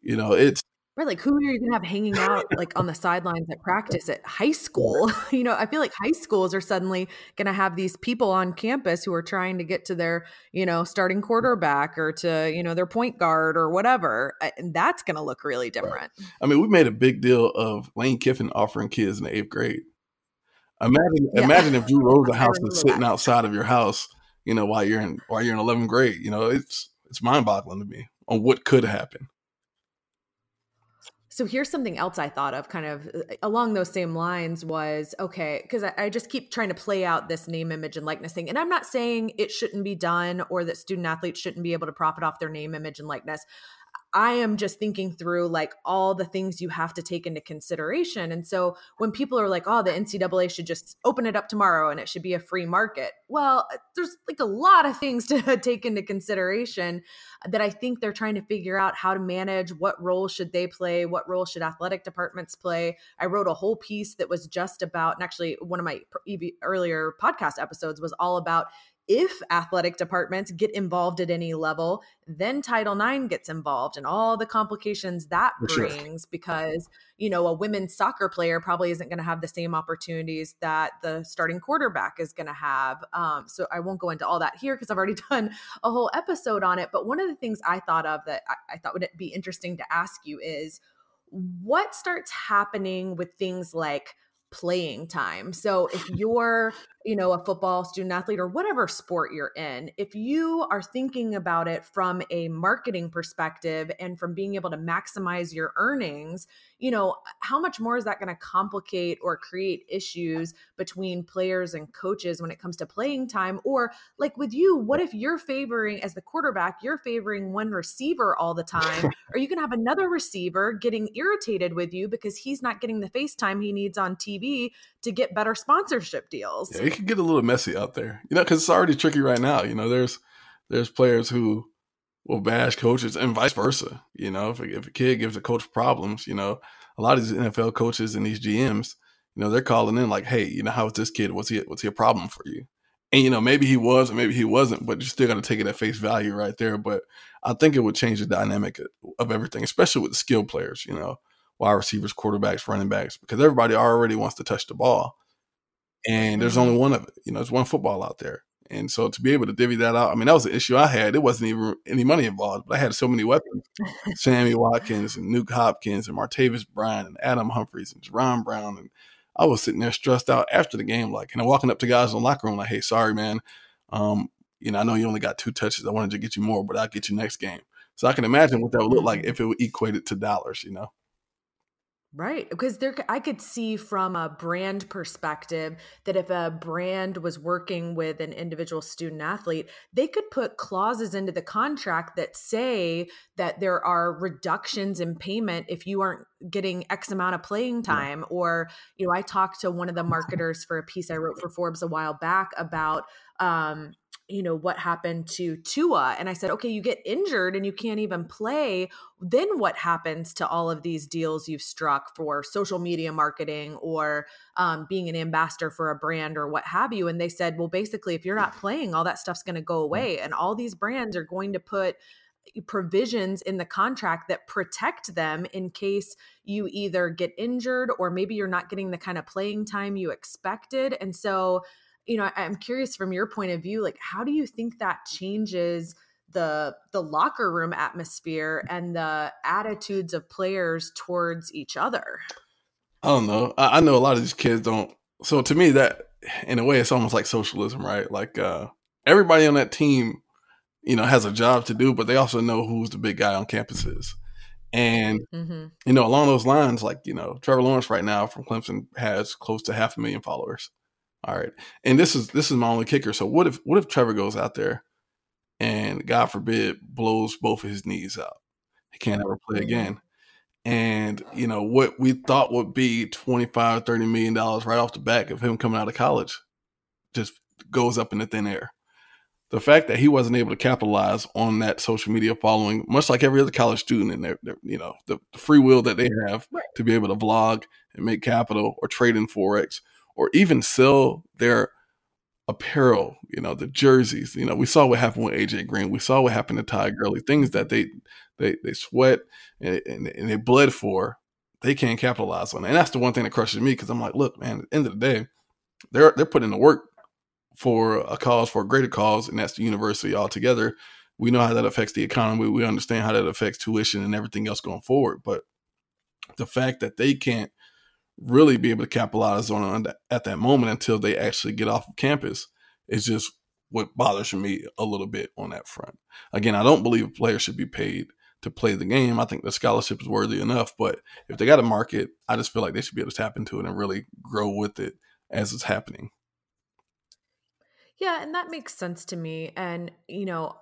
you know, it's Right, like who are you gonna have hanging out like on the sidelines at practice at high school? you know, I feel like high schools are suddenly gonna have these people on campus who are trying to get to their, you know, starting quarterback or to, you know, their point guard or whatever. And that's gonna look really different. Right. I mean, we made a big deal of Lane Kiffin offering kids in the eighth grade. Imagine, yeah. imagine if Drew Rosenhaus is sitting that. outside of your house, you know, while you're in while you're in 11th grade. You know, it's it's mind boggling to me on what could happen. So here's something else I thought of kind of uh, along those same lines was okay, because I, I, just keep trying to play out this name, image, and likeness thing. And I'm not saying it shouldn't be done or that student athletes shouldn't be able to profit off their name, image, and likeness. I am just thinking through like all the things you have to take into consideration. And so when people are like, oh, the NCAA should just open it up tomorrow and it should be a free market. Well, uh, there's like a lot of things to take into consideration that I think they're trying to figure out how to manage. What role should they play? What role should athletic departments play? I wrote a whole piece that was just about, and actually, one of my earlier podcast episodes was all about if athletic departments get involved at any level, then Title IX gets involved and all the complications that For brings sure. because, you know, a women's soccer player probably isn't going to have the same opportunities that the starting quarterback is going to have. Um, so I won't go into all that here because I've already done a whole episode on it. But one of the things I thought of that I, I thought would be interesting to ask you is what starts happening with things like playing time. So if you're, you know, a football student athlete or whatever sport you're in, if you are thinking about it from a marketing perspective and from being able to maximize your earnings, you know, how much more is that going to complicate or create issues between players and coaches when it comes to playing time? Or like with you, what if you're favoring as the quarterback, you're favoring one receiver all the time? Are you going to have another receiver getting irritated with you because he's not getting the face time he needs on TV to get better sponsorship deals? Yeah, it can get a little messy out there, you know, because it's already tricky right now. You know, there's there's players who will bash coaches and vice versa. You know, if a, if a kid gives a coach problems, you know, a lot of these NFL coaches and these GMs, you know, they're calling in like, hey, you know, how is this kid? Was he was he a problem for you? And you know, maybe he was, or maybe he wasn't, but you still got to take it at face value right there. But I think it would change the dynamic of everything, especially with the skilled players. You know, wide receivers, quarterbacks, running backs, because everybody already wants to touch the ball, and there's only mm-hmm. one of it. You know, there's one football out there. And so to be able to divvy that out, I mean, that was an issue I had. It wasn't even any money involved, but I had so many weapons. Sammy Watkins and Nuk Hopkins and Martavis Bryant and Adam Humphries and Jaron Brown. And I was sitting there stressed out after the game, like, and I'm walking up to guys in the locker room like, hey, sorry, man. Um, you know, I know you only got two touches. I wanted to get you more, but I'll get you next game. So I can imagine what that would look like mm-hmm. if it equated to dollars, you know? Right. Because there I could see from a brand perspective that if a brand was working with an individual student athlete, they could put clauses into the contract that say that there are reductions in payment if you aren't getting X amount of playing time. Or, you know, I talked to one of the marketers for a piece I wrote for Forbes a while back about um you know what happened to Tua and I said okay you get injured and you can't even play then what happens to all of these deals you've struck for social media marketing or um, being an ambassador for a brand or what have you and they said well basically if you're not playing all that stuff's going to go away and all these brands are going to put provisions in the contract that protect them in case you either get injured or maybe you're not getting the kind of playing time you expected. And so, you know, I'm curious from your point of view, like how do you think that changes the the locker room atmosphere and the attitudes of players towards each other? I don't know. I, I know a lot of these kids don't. So to me, that in a way, it's almost like socialism, right? Like uh, everybody on that team you know, has a job to do, but they also know who's the big guy on campuses. And mm-hmm. you know, along those lines, like you know, Trevor Lawrence right now from Clemson has close to half a million followers. All right, and this is this is my only kicker. So what if what if Trevor goes out there and God forbid blows both of his knees out? He can't ever play mm-hmm. again. And you know what we thought would be 25 30 million dollars right off the back of him coming out of college just goes up in the thin air the fact that he wasn't able to capitalize on that social media following, much like every other college student, and their, their you know the, the, free will that they have right. to be able to vlog and make capital, or trade in forex, or even sell their apparel, you know, the jerseys. You know, we saw what happened with AJ Green. We saw what happened to Ty Gurley. Things that they they they sweat and, and, and they bled for, they can't capitalize on. It. And that's the one thing that crushes me because I'm like, look, man, at the end of the day, they're they're putting the work for a cause, for a greater cause, and that's the university altogether. We know how that affects the economy. We understand how that affects tuition and everything else going forward. But the fact that they can't really be able to capitalize on at that moment until they actually get off of campus is just what bothers me a little bit on that front. Again, I don't believe a player should be paid to play the game. I think the scholarship is worthy enough, but if they got a market, I just feel like they should be able to tap into it and really grow with it as it's happening. Yeah, and that makes sense to me. And, you know,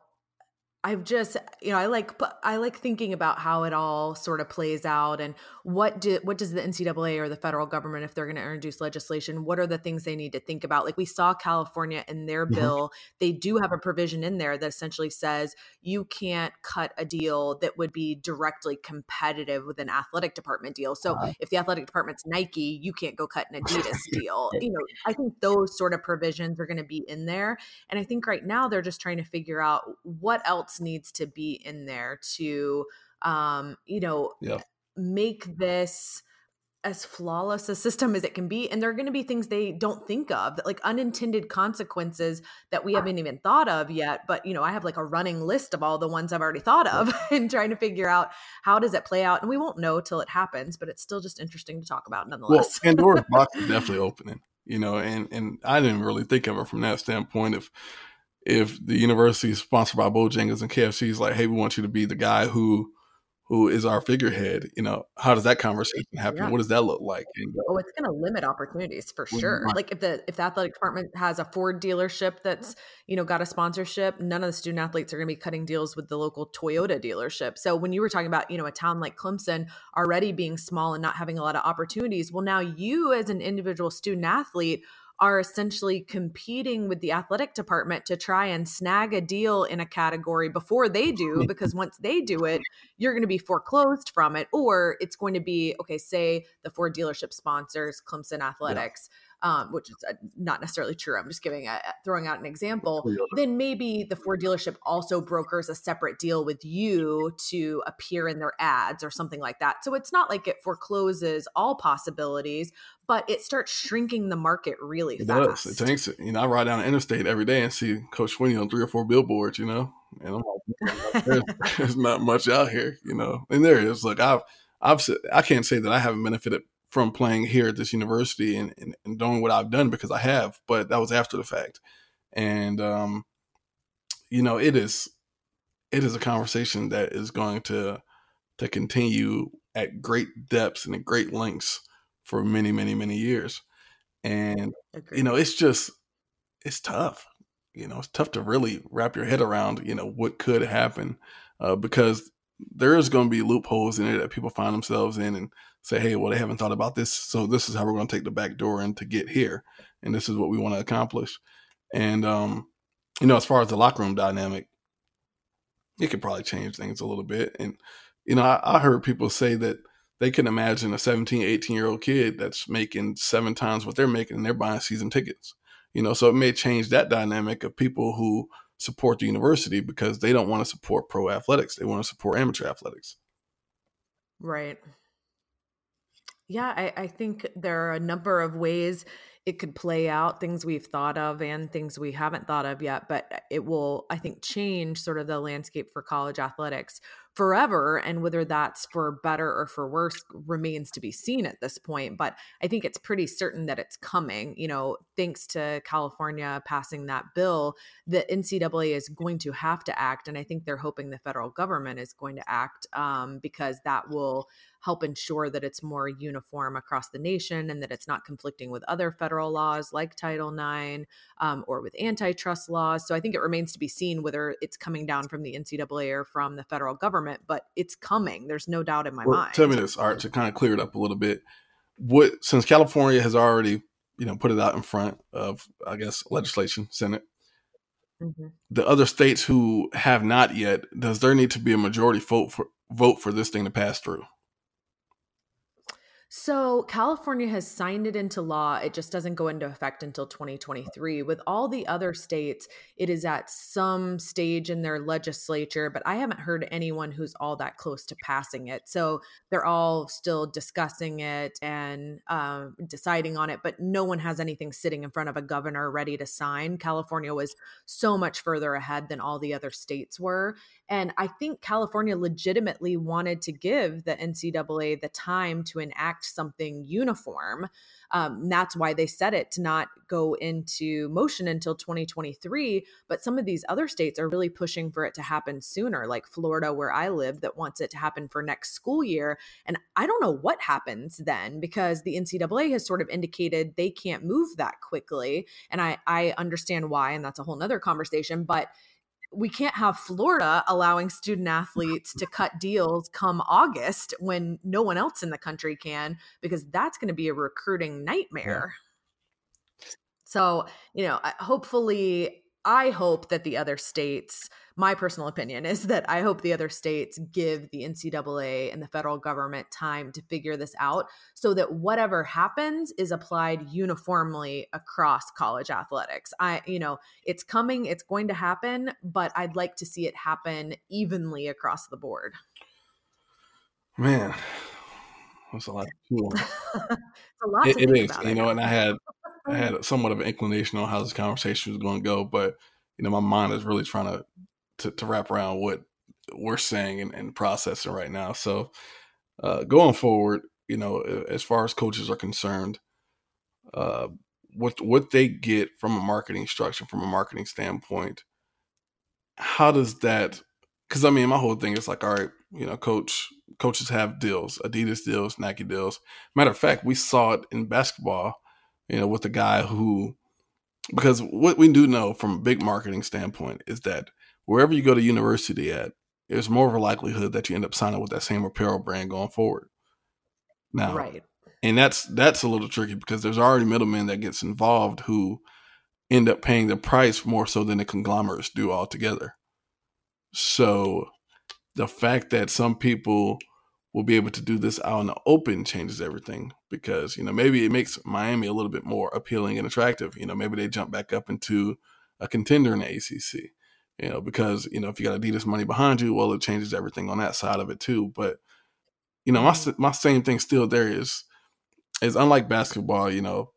I've just, you know, I like, I like thinking about how it all sort of plays out and what do, what does the NCAA or the federal government, if they're going to introduce legislation, what are the things they need to think about? Like we saw California in their mm-hmm. bill, they do have a provision in there that essentially says you can't cut a deal that would be directly competitive with an athletic department deal. So uh-huh. if the athletic department's Nike, you can't go cut an Adidas deal. You know, I think those sort of provisions are going to be in there. And I think right now they're just trying to figure out what else needs to be in there to um you know yeah. make this as flawless a system as it can be and there are going to be things they don't think of like unintended consequences that we haven't even thought of yet but you know i have like a running list of all the ones i've already thought of and trying to figure out how does it play out and we won't know till it happens but it's still just interesting to talk about nonetheless. Well pandora's box is definitely opening you know and and i didn't really think of it from that standpoint of if the university is sponsored by Bojangles and KFC is like, hey, we want you to be the guy who who is our figurehead, you know, how does that conversation happen? Yeah. What does that look like? And, oh, it's going to limit opportunities for sure. Like if the if the athletic department has a Ford dealership that's you know got a sponsorship, none of the student athletes are going to be cutting deals with the local Toyota dealership. So when you were talking about you know a town like Clemson already being small and not having a lot of opportunities, well now you as an individual student athlete are essentially competing with the athletic department to try and snag a deal in a category before they do because once they do it you're going to be foreclosed from it or it's going to be okay say the ford dealership sponsors clemson athletics yeah um, which is uh, not necessarily true. I'm just giving a throwing out an example. Then maybe the Ford dealership also brokers a separate deal with you to appear in their ads or something like that. So it's not like it forecloses all possibilities, but it starts shrinking the market really it fast. Does. It takes it. You know, I ride down the interstate every day and see Coach Swinney on three or four billboards. You know, and I'm like, there's, there's not much out here. You know, and there is. Look, I've I've I can't say that I haven't benefited from playing here at this university and, and, and, doing what I've done because I have, but that was after the fact. And um, you know, it is it is a conversation that is going to to continue at great depths and at great lengths for many, many, many years. And you know, it's just it's tough. You know, it's tough to really wrap your head around, you know, what could happen uh, because there is going to be loopholes in it that people find themselves in and say, hey, well, they haven't thought about this. So this is how we're going to take the back door in to get here. And this is what we want to accomplish. And, um, you know, as far as the locker room dynamic, it could probably change things a little bit. And, you know, I, I heard people say that they can imagine a 17, 18 year old kid that's making seven times what they're making and they're buying season tickets. You know, so it may change that dynamic of people who support the university because they don't want to support pro athletics. They want to support amateur athletics. Right. Yeah, I, I think there are a number of ways it could play out, things we've thought of and things we haven't thought of yet, but it will, I think, change sort of the landscape for college athletics forever. And whether that's for better or for worse remains to be seen at this point. But I think it's pretty certain that it's coming. You know, thanks to California passing that bill, the NCAA is going to have to act. And I think they're hoping the federal government is going to act um, because that will help ensure that it's more uniform across the nation and that it's not conflicting with other federal laws like Title IX um, or with antitrust laws. So I think it remains to be seen whether it's coming down from the NCAA or from the federal government, but it's coming. There's no doubt in my well, mind. Tell me this, Art, to kind of clear it up a little bit. What since California has already, you know, put it out in front of, I guess, legislation, Senate. Mm-hmm. The other states who have not yet, does there need to be a majority vote for vote for this thing to pass through? So, California has signed it into law. It just doesn't go into effect until 2023. With all the other states, it is at some stage in their legislature, but I haven't heard anyone who's all that close to passing it. So, they're all still discussing it and um, deciding on it, but no one has anything sitting in front of a governor ready to sign. California was so much further ahead than all the other states were. And I think California legitimately wanted to give the NCAA the time to enact something uniform. Um, that's why they set it to not go into motion until 2023. But some of these other states are really pushing for it to happen sooner, like Florida, where I live, that wants it to happen for next school year. And I don't know what happens then because the NCAA has sort of indicated they can't move that quickly. And I, I understand why, and that's a whole nother conversation. But we can't have Florida allowing student athletes to cut deals come August when no one else in the country can, because that's going to be a recruiting nightmare. Yeah. So, you know, hopefully, I hope that the other states my personal opinion is that I hope the other states give the NCAA and the federal government time to figure this out so that whatever happens is applied uniformly across college athletics. I, you know, it's coming, it's going to happen, but I'd like to see it happen evenly across the board. Man, that's a lot. it's a lot. it, it is, you know, and I had I had somewhat of an inclination on how this conversation was going to go, but you know, my mind is really trying to to, to wrap around what we're saying and, and processing right now. So uh, going forward, you know, as far as coaches are concerned, uh, what what they get from a marketing structure, from a marketing standpoint, how does that? Because I mean, my whole thing is like, all right, you know, coach coaches have deals, Adidas deals, Nike deals. Matter of fact, we saw it in basketball, you know, with the guy who, because what we do know from a big marketing standpoint is that wherever you go to university at, there's more of a likelihood that you end up signing with that same apparel brand going forward. Now, right. And that's that's a little tricky because there's already middlemen that gets involved who end up paying the price more so than the conglomerates do altogether. So the fact that some people will be able to do this out in the open changes everything because you know maybe it makes Miami a little bit more appealing and attractive. You know, maybe they jump back up into a contender in the ACC you know, because you know if you got Adidas money behind you, well, it changes everything on that side of it too. But you know, my mm-hmm. my same thing still there is is unlike basketball. You know,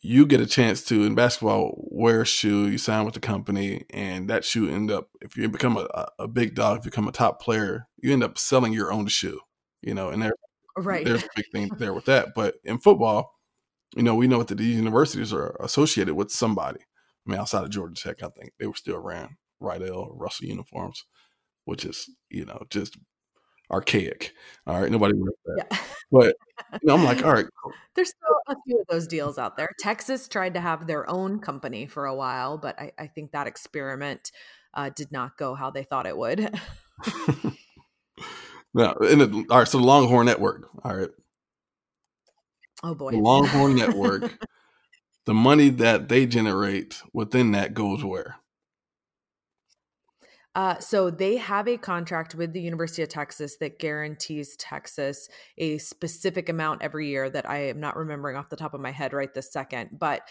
you get a chance to in basketball wear a shoe, you sign with the company, and that shoe end up if you become a, a big dog, if you become a top player, you end up selling your own shoe. You know, and there, right. there's a big thing there with that. But in football, you know, we know that these universities are associated with somebody. I mean, outside of Georgia Tech, I think they were still ran Riddell Russell uniforms, which is you know just archaic. All right, nobody wears that. Yeah. But you know, I'm like, all right. There's still a few of those deals out there. Texas tried to have their own company for a while, but I, I think that experiment uh, did not go how they thought it would. no, in the, all right, so the Longhorn Network. All right. Oh boy. The Longhorn Network the money that they generate within that goes where? Uh, so they have a contract with the University of Texas that guarantees Texas a specific amount every year that I am not remembering off the top of my head right this second. But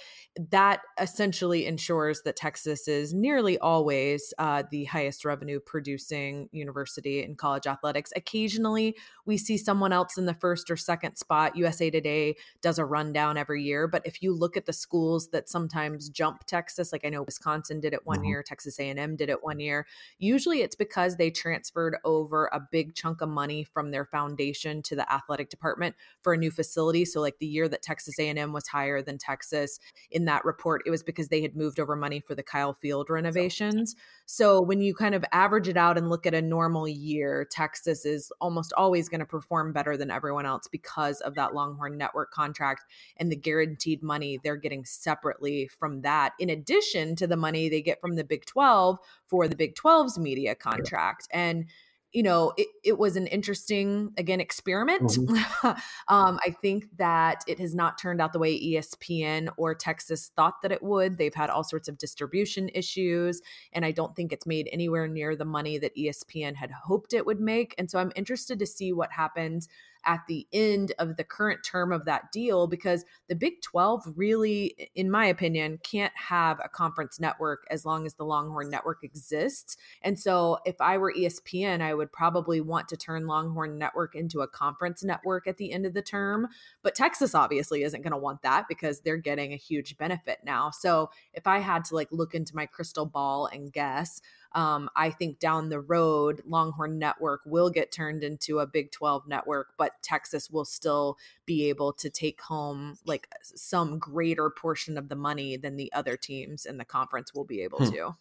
that essentially ensures that Texas is nearly always uh, the highest revenue producing university in college athletics. Occasionally, we see someone else in the first or second spot. USA Today does a rundown every year, but if you look at the schools that sometimes jump Texas, like I know Wisconsin did it one mm-hmm. year, Texas A&M did it one year, Usually it's because they transferred over a big chunk of money from their foundation to the athletic department for a new facility. So like the year that Texas A&M was higher than Texas in that report, it was because they had moved over money for the Kyle Field renovations. So when you kind of average it out and look at a normal year, Texas is almost always going to perform better than everyone else because of that Longhorn Network contract and the guaranteed money they're getting separately from that in addition to the money they get from the Big 12 for the Big 12's media contract. And you know, it, it was an interesting, again, experiment. Mm-hmm. um, I think that it has not turned out the way ESPN or Texas thought that it would. They've had all sorts of distribution issues, and I don't think it's made anywhere near the money that ESPN had hoped it would make. And so I'm interested to see what happens at the end of the current term of that deal because the Big 12 really, in my opinion, can't have a conference network as long as the Longhorn Network exists. And so if I were ESPN, I would probably want to turn Longhorn Network into a conference network at the end of the term. But Texas obviously isn't going to want that because they're getting a huge benefit now. So if I had to like look into my crystal ball and guess, um, I think down the road, Longhorn Network will get turned into a Big 12 network, but Texas will still be able to take home like some greater portion of the money than the other teams in the conference will be able hmm. to.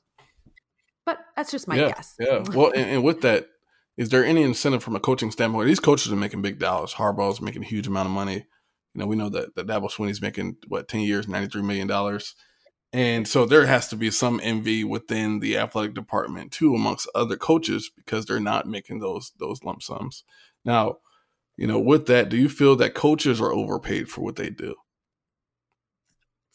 But that's just my yeah, guess. Yeah. Well, and, and with that, is there any incentive from a coaching standpoint? These coaches are making big dollars. Harbaugh's making a huge amount of money. You know, we know that, that Dabo Swinney's making what ten years, ninety three million dollars. And so there has to be some envy within the athletic department too, amongst other coaches, because they're not making those those lump sums. Now, you know, with that, do you feel that coaches are overpaid for what they do?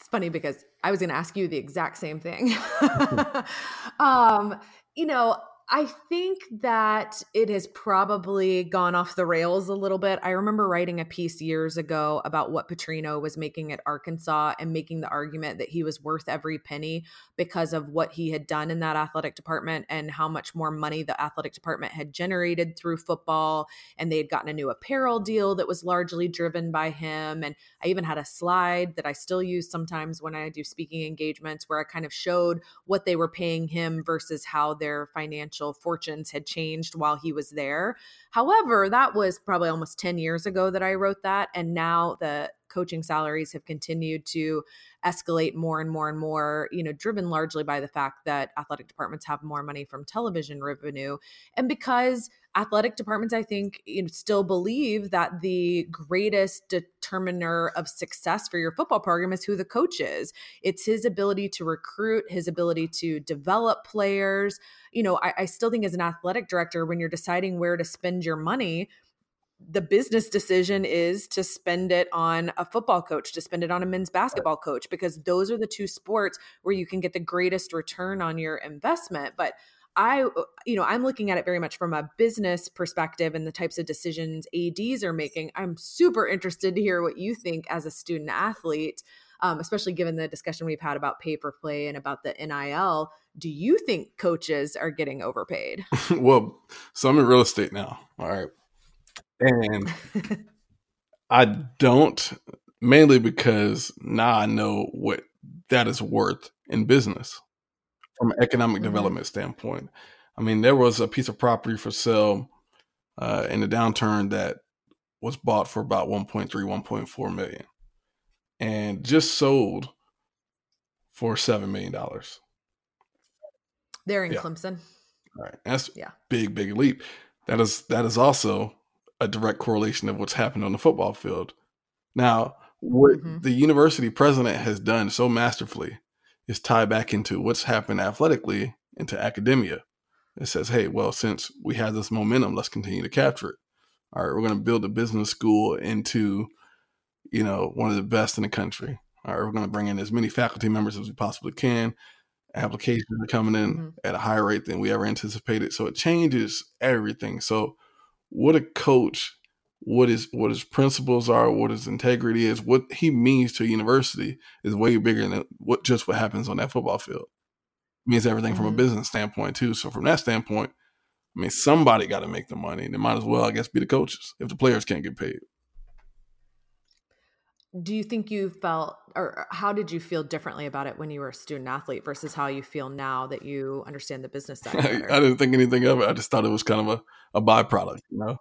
It's funny because I was going to ask you the exact same thing. um, you know, I think that it has probably gone off the rails a little bit. I remember writing a piece years ago about what Petrino was making at Arkansas and making the argument that he was worth every penny because of what he had done in that athletic department and how much more money the athletic department had generated through football. And they had gotten a new apparel deal that was largely driven by him. And I even had a slide that I still use sometimes when I do speaking engagements where I kind of showed what they were paying him versus how their financial financial fortunes had changed while he was there. However, that was probably almost 10 years ago that I wrote that. And now the coaching salaries have continued to escalate more and more and more, you know, driven largely by the fact that athletic departments have more money from television revenue. And because athletic departments, I think, you know, still believe that the greatest determiner of success for your football program is who the coach is. It's his ability to recruit, his ability to develop players. You know, I, I still think as an athletic director, when you're deciding where to spend your money, the business decision is to spend it on a football coach, to spend it on a men's basketball coach, because those are the two sports where you can get the greatest return on your investment. But I, uh, you know, I'm looking at it very much from a business perspective and the types of decisions ADs are making. I'm super interested to hear what you think as a student athlete, um, especially given the discussion we've had about pay for play and about the NIL. Do you think coaches are getting overpaid? well, so I'm in real estate now. All right. And I don't mainly because now I know what that is worth in business from an economic development standpoint. I mean, there was a piece of property for sale uh, in the downturn that was bought for about 1.3, 1.4 million and just sold for $7 million. They're in yeah. Clemson. All right. That's yeah. big, big leap. That is that is also a direct correlation of what's happened on the football field. Now, what mm-hmm. the university president has done so masterfully is tie back into what's happened athletically into academia. It says, hey, well, since we have this momentum, let's continue to capture it. All right, we're going to build a business school into, you know, one of the best in the country. All right, we're going to bring in as many faculty members as we possibly can. Applications are coming in Mm-hmm. at a higher rate than we ever anticipated. So it changes everything. So what a coach, what his what his principles are, what his integrity is, what he means to a university is way bigger than what just what happens on that football field. It means everything from a Mhm. business standpoint too. So from that standpoint, I mean somebody got to make the money. They might as well, I guess, be the coaches if the players can't get paid. Do you think you felt, or how did you feel differently about it when you were a student athlete versus how you feel now that you understand the business side? I. I didn't think anything of it. I just thought it was kind of a, a byproduct, you know.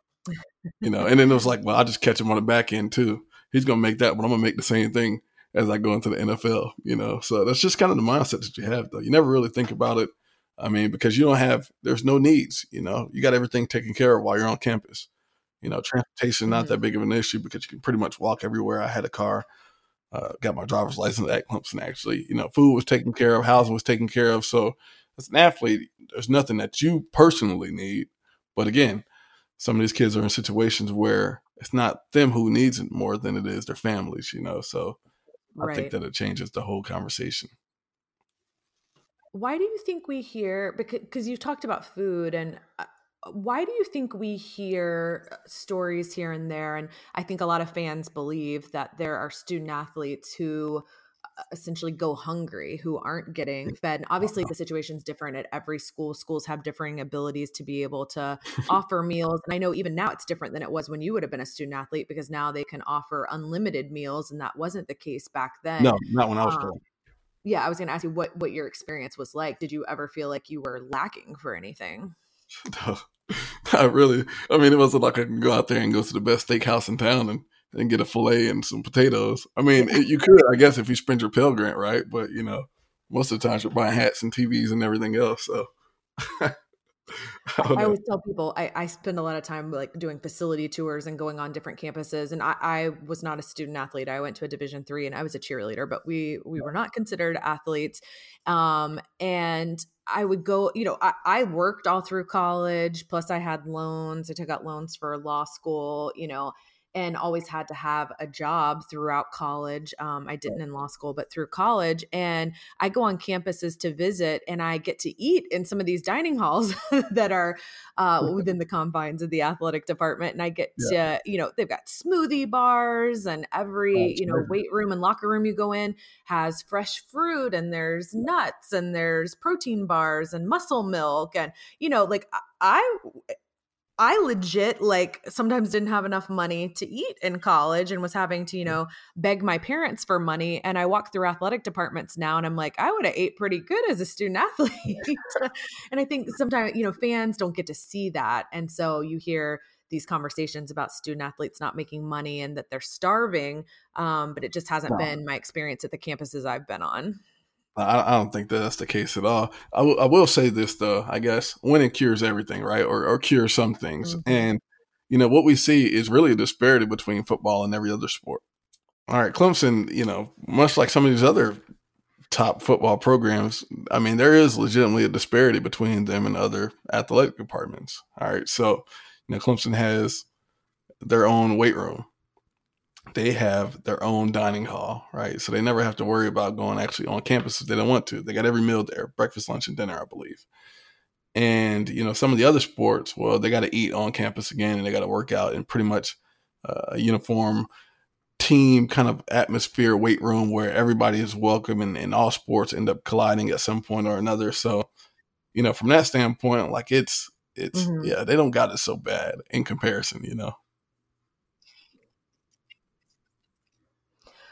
you know, and then it was like, well, I'll just catch him on the back end too. He's gonna make that, but I'm gonna make the same thing as I go into the NFL, you know. So that's just kind of the mindset that you have though. You never really think about it. I mean, because you don't have there's no needs, you know. You got everything taken care of while you're on campus. You know, transportation not that big of an issue because you can pretty much walk everywhere. I had a car, uh, got my driver's license at Clemson actually. You know, food was taken care of, housing was taken care of. So as an athlete, there's nothing that you personally need. But again, some of these kids are in situations where it's not them who needs it more than it is their families, you know. So I think that it changes the whole conversation. Why do you think we hear because because you talked about food and uh, why do you think we hear uh, stories here and there? And I think a lot of fans believe that there are student athletes who uh, essentially go hungry who aren't getting fed. And obviously the situation is different at every school. Schools have differing abilities to be able to offer meals. And I know even now it's different than it was when you would have been a student athlete because now they can offer unlimited meals and that wasn't the case back then. No, not when I was Um, yeah, I was going to ask you what what your experience was like. Did you ever feel like you were lacking for anything? Not really. I mean, it wasn't like I can go out there and go to the best steakhouse in town and, and get a fillet and some potatoes. I mean, it, you could, I guess, if you spend your Pell Grant, right? But, you know, most of the times you're buying hats and TVs and everything else. So, I I always tell people I, I spend a lot of time like doing facility tours and going on different campuses. And I, I was not a student athlete. I went to a Division three and I was a cheerleader, but we we were not considered athletes. Um, and I would go, you know, I, I worked all through college. Plus, I had loans. I took out loans for law school. You know. And always had to have a job throughout college. Um, I didn't in law school, but through college. And I go on campuses to visit and I get to eat in some of these dining halls that are uh, within the confines of the athletic department. And I get to, you know, they've got smoothie bars and every, That's you know, right. weight room and locker room you go in has fresh fruit and there's nuts and there's protein bars and muscle milk. And, you know, like I, I legit like sometimes didn't have enough money to eat in college and was having to, you know, beg my parents for money. And I walk through athletic departments now and I'm like, I would have ate pretty good as a student athlete. and I think sometimes, you know, fans don't get to see that. And so you hear these conversations about student athletes not making money and that they're starving. Um, but it just hasn't No. been my experience at the campuses I've been on. I, I don't think that that's the case at all. I will- say this though, I guess winning cures everything, right? Or or cures some things. Mhm. And you know what we see is really a disparity between football and every other sport. All right, Clemson, you know, much like some of these other top football programs, I mean, there is legitimately a disparity between them and other athletic departments. All right, so you know, Clemson has their own weight room they have their own dining hall, right? So they never have to worry about going actually on campus if they don't want to. They got every meal there, breakfast, lunch, and dinner, I believe. And you know, some of the other sports, well, they got to eat on campus again, and they got to work out in pretty much uh, a uniform team kind of atmosphere, weight room where everybody is welcome, and, and all sports end up colliding at some point or another. So, you know, from that standpoint, like it's it's Mhm. yeah, they don't got it so bad in comparison, you know.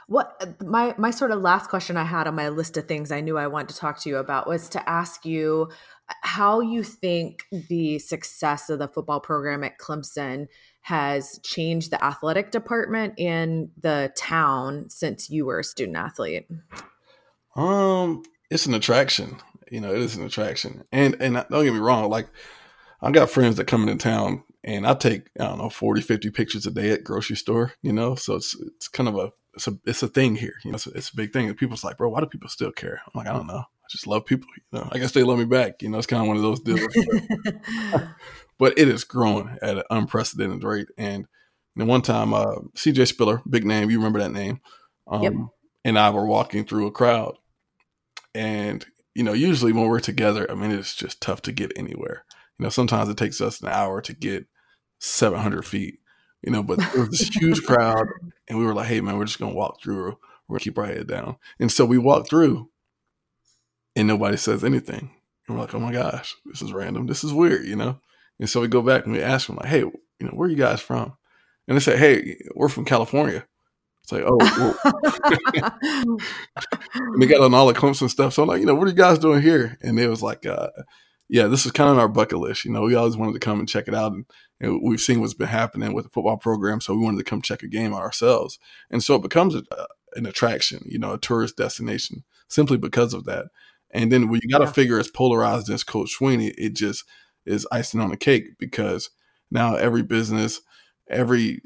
What my my sort of last question I had on my list of things I knew I wanted to talk to you about was to ask you uh, how you think the success of the football program at Clemson has changed the athletic department in the town since you were a student athlete. Um, it's an attraction. You know, it is an attraction. And and don't get me wrong, like I got friends that come into town and I take, I don't know, 40, 50 pictures a day at grocery store, you know? So it's it's kind of a it's a it's a thing here. You know, it's a, it's a big thing. And people's like, bro, why do people still care? I'm like, I don't know. I just love people, you know. I guess they love me back. You know, it's kind of one of those deals. but it is growing at an unprecedented rate. And know, one time, uh, CJ Spiller, big name, you remember that name, um, Yep. and I were walking through a crowd, and you know, usually when we're together, I mean, it's just tough to get anywhere. You know, sometimes it takes us an hour to get 700 feet, you know, but there was this huge crowd and we were like, hey, man, we're just to walk through. We're to keep our head down. And so we walk through and nobody says anything. And we're like, oh my gosh, this is random. This is weird, you know? And so we go back and we ask them, like, hey, you know, where are you guys from? And they say, hey, we're from California. It's like, oh, and they got on all the Clemson stuff. So I'm like, you know, what are you guys doing here? And it was like, uh, yeah, this is kind of our bucket list. You know, we always wanted to come and check it out. And, we've seen what's been happening with the football program. So we wanted to come check a game ourselves. And so it becomes a, an attraction, you know, a tourist destination simply because of that. And then when you got to yeah. figure as polarized as Coach Swinney, it just is icing on the cake because now every business, every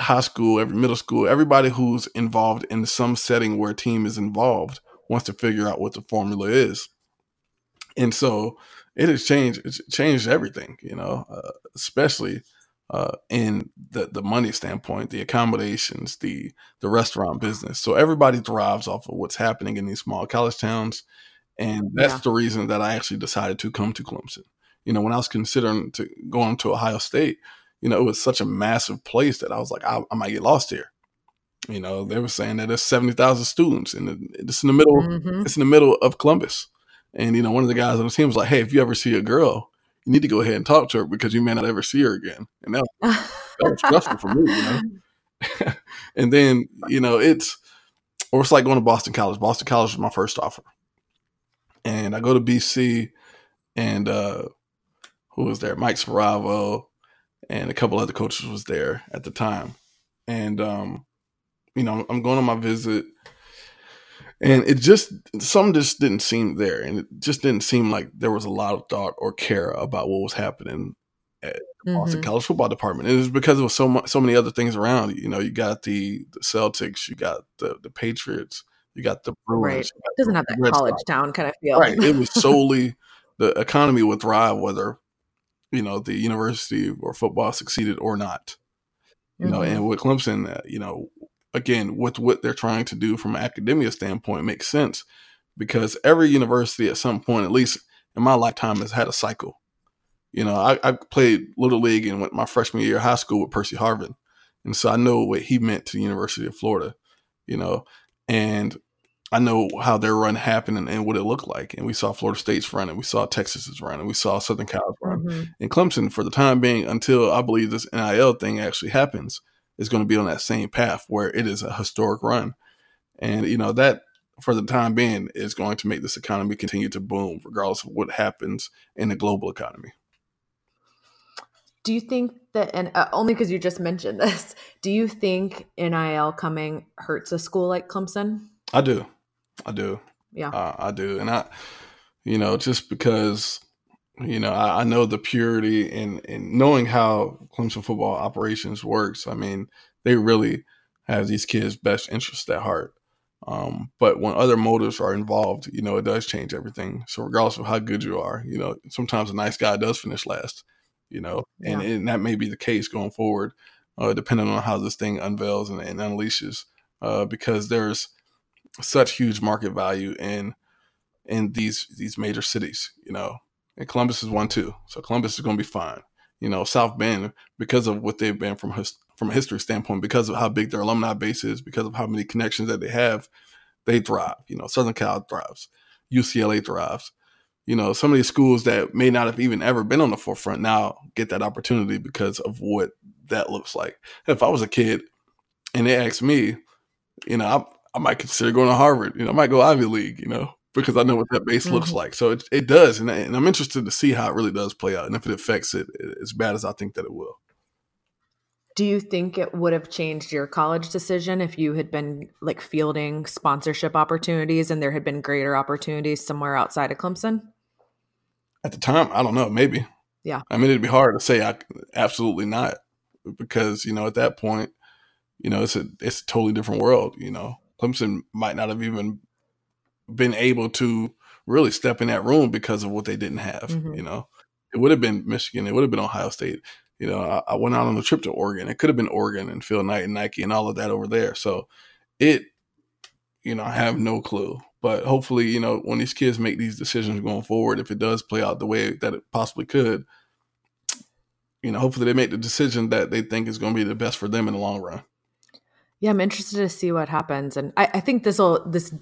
high school, every middle school, everybody who's involved in some setting where a team is involved wants to figure out what the formula is. And so it has changed, it's changed everything, you know, uh, especially uh, in the, the money standpoint, the accommodations, the, the restaurant business. So everybody thrives off of what's happening in these small college towns. And that's yeah. the reason that I actually decided to come to Clemson. You know, when I was considering to going to Ohio State, you know, it was such a massive place that I was like, I, I might get lost here. You know, they were saying that there's seventy thousand students, and it's in the middle. Mm-hmm. It's in the middle of Columbus. And you know, one of the guys on the team was like, "Hey, if you ever see a girl, you need to go ahead and talk to her because you may not ever see her again." And that, that was stressful for me, you know. and then you know, it's or it's like going to Boston College. Boston College was my first offer, and I go to BC, and uh who was there? Mike Schiavo, and a couple other coaches was there at the time. And um, you know, I'm going on my visit and it just some just didn't seem there and it just didn't seem like there was a lot of thought or care about what was happening at the Boston mm-hmm. College football department. And it was because there was so much, so many other things around. You know, you got the, the Celtics, you got the the Patriots, you got the Bruins. Right. It doesn't have that Red college Sox. town kind of feel. Right. It was solely the economy would thrive whether you know the university or football succeeded or not. You mm-hmm. know, and with Clemson, uh, you know, again with what they're trying to do from an academia standpoint makes sense because every university at some point, at least in my lifetime, has had a cycle. You know, I, I played little league and went my freshman year of high school with Percy Harvin, and so I know what he meant to the University of Florida. You know, and I know how their run happened and, and, what it looked like. And we saw Florida State's run and we saw Texas's run and we saw Southern Cal's run. Mm-hmm. And Clemson, for the time being, until I believe this NIL thing actually happens, is going to be on that same path where it is a historic run. And, you know, that for the time being is going to make this economy continue to boom, regardless of what happens in the global economy. Do you think that, and uh, only because you just mentioned this, do you think NIL coming hurts a school like Clemson? I do. I do. Yeah, uh, I do, and I, you know, just because, you know, I, I know the purity and and knowing how Clemson football operations works. I mean, they really have these kids' best interests at heart. Um, but when other motives are involved, you know, it does change everything. So regardless of how good you are, you know, sometimes a nice guy does finish last, you know, and, and that may be the case going forward, uh, depending on how this thing unveils and, and unleashes, uh, because there's such huge market value in in these these major cities, you know. And Columbus is one too. So Columbus is going to be fine. You know, South Bend because of what they've been from his, from a history standpoint, because of how big their alumni base is, because of how many connections that they have, they thrive. You know, Southern Cal thrives, UCLA thrives. You know, some of these schools that may not have even ever been on the forefront now get that opportunity because of what that looks like. If I was a kid and they asked me, you know, I might consider going to Harvard. You know, I might go Ivy League. You know, because I know what that base mm-hmm. looks like. So it, it does, and, and, I'm interested to see how it really does play out, and if it affects it as bad as I think that it will. Do you think it would have changed your college decision if you had been like fielding sponsorship opportunities and there had been greater opportunities somewhere outside of Clemson? At the time, I don't know. Maybe. Yeah. I mean, it'd be hard to say. I absolutely not, because you know at that point, you know it's a it's a totally different world. You know, Clemson might not have even been able to really step in that room because of what they didn't have. Mm-hmm. You know, it would have been Michigan, it would have been Ohio State. You know, I, I, went out on a trip to Oregon. It could have been Oregon and Phil Knight and Nike and all of that over there. So it, you know, I have no clue. But hopefully, you know, when these kids make these decisions going forward, if it does play out the way that it possibly could, you know, hopefully they make the decision that they think is going to be the best for them in the long run. Yeah, I'm interested to see what happens, and I, I think this will this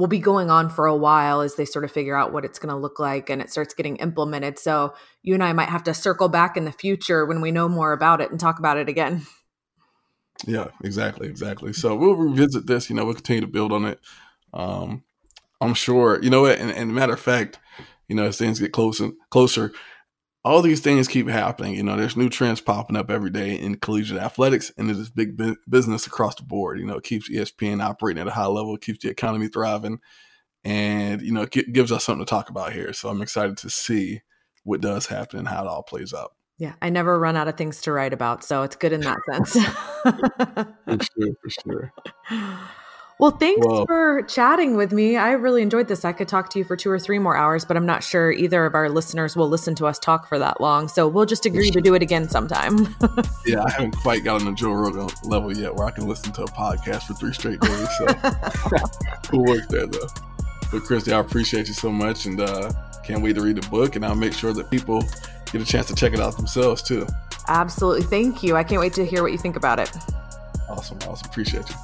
will be going on for a while as they sort of figure out what it's going to look like and it starts getting implemented. So you and I might have to circle back in the future when we know more about it and talk about it again. Yeah, exactly, exactly. So we'll revisit this. You know, we'll continue to build on it. Um, I'm sure. You know what? And, and matter of fact, you know, as things get closer, closer, all these things keep happening. You know, there's new trends popping up every day in collegiate athletics, and it is big bu- business across the board. You know, it keeps ESPN operating at a high level, keeps the economy thriving, and you know, it gives us something to talk about here. So I'm excited to see what does happen and how it all plays out. Yeah, I never run out of things to write about, so it's good in that sense. for sure, for sure. Well, thanks well, for chatting with me. I really enjoyed this. I could talk to you for two or three more hours, but I'm not sure either of our listeners will listen to us talk for that long. So we'll just agree to do it again sometime. yeah, I haven't quite gotten the Joe Rogan level yet where I can listen to a podcast for three straight days. So we'll work there though. But Kristi, I appreciate you so much and uh, can't wait to read the book. And I'll make sure that people get a chance to check it out themselves too. Absolutely. Thank you. I can't wait to hear what you think about it. Awesome. Awesome. Appreciate you.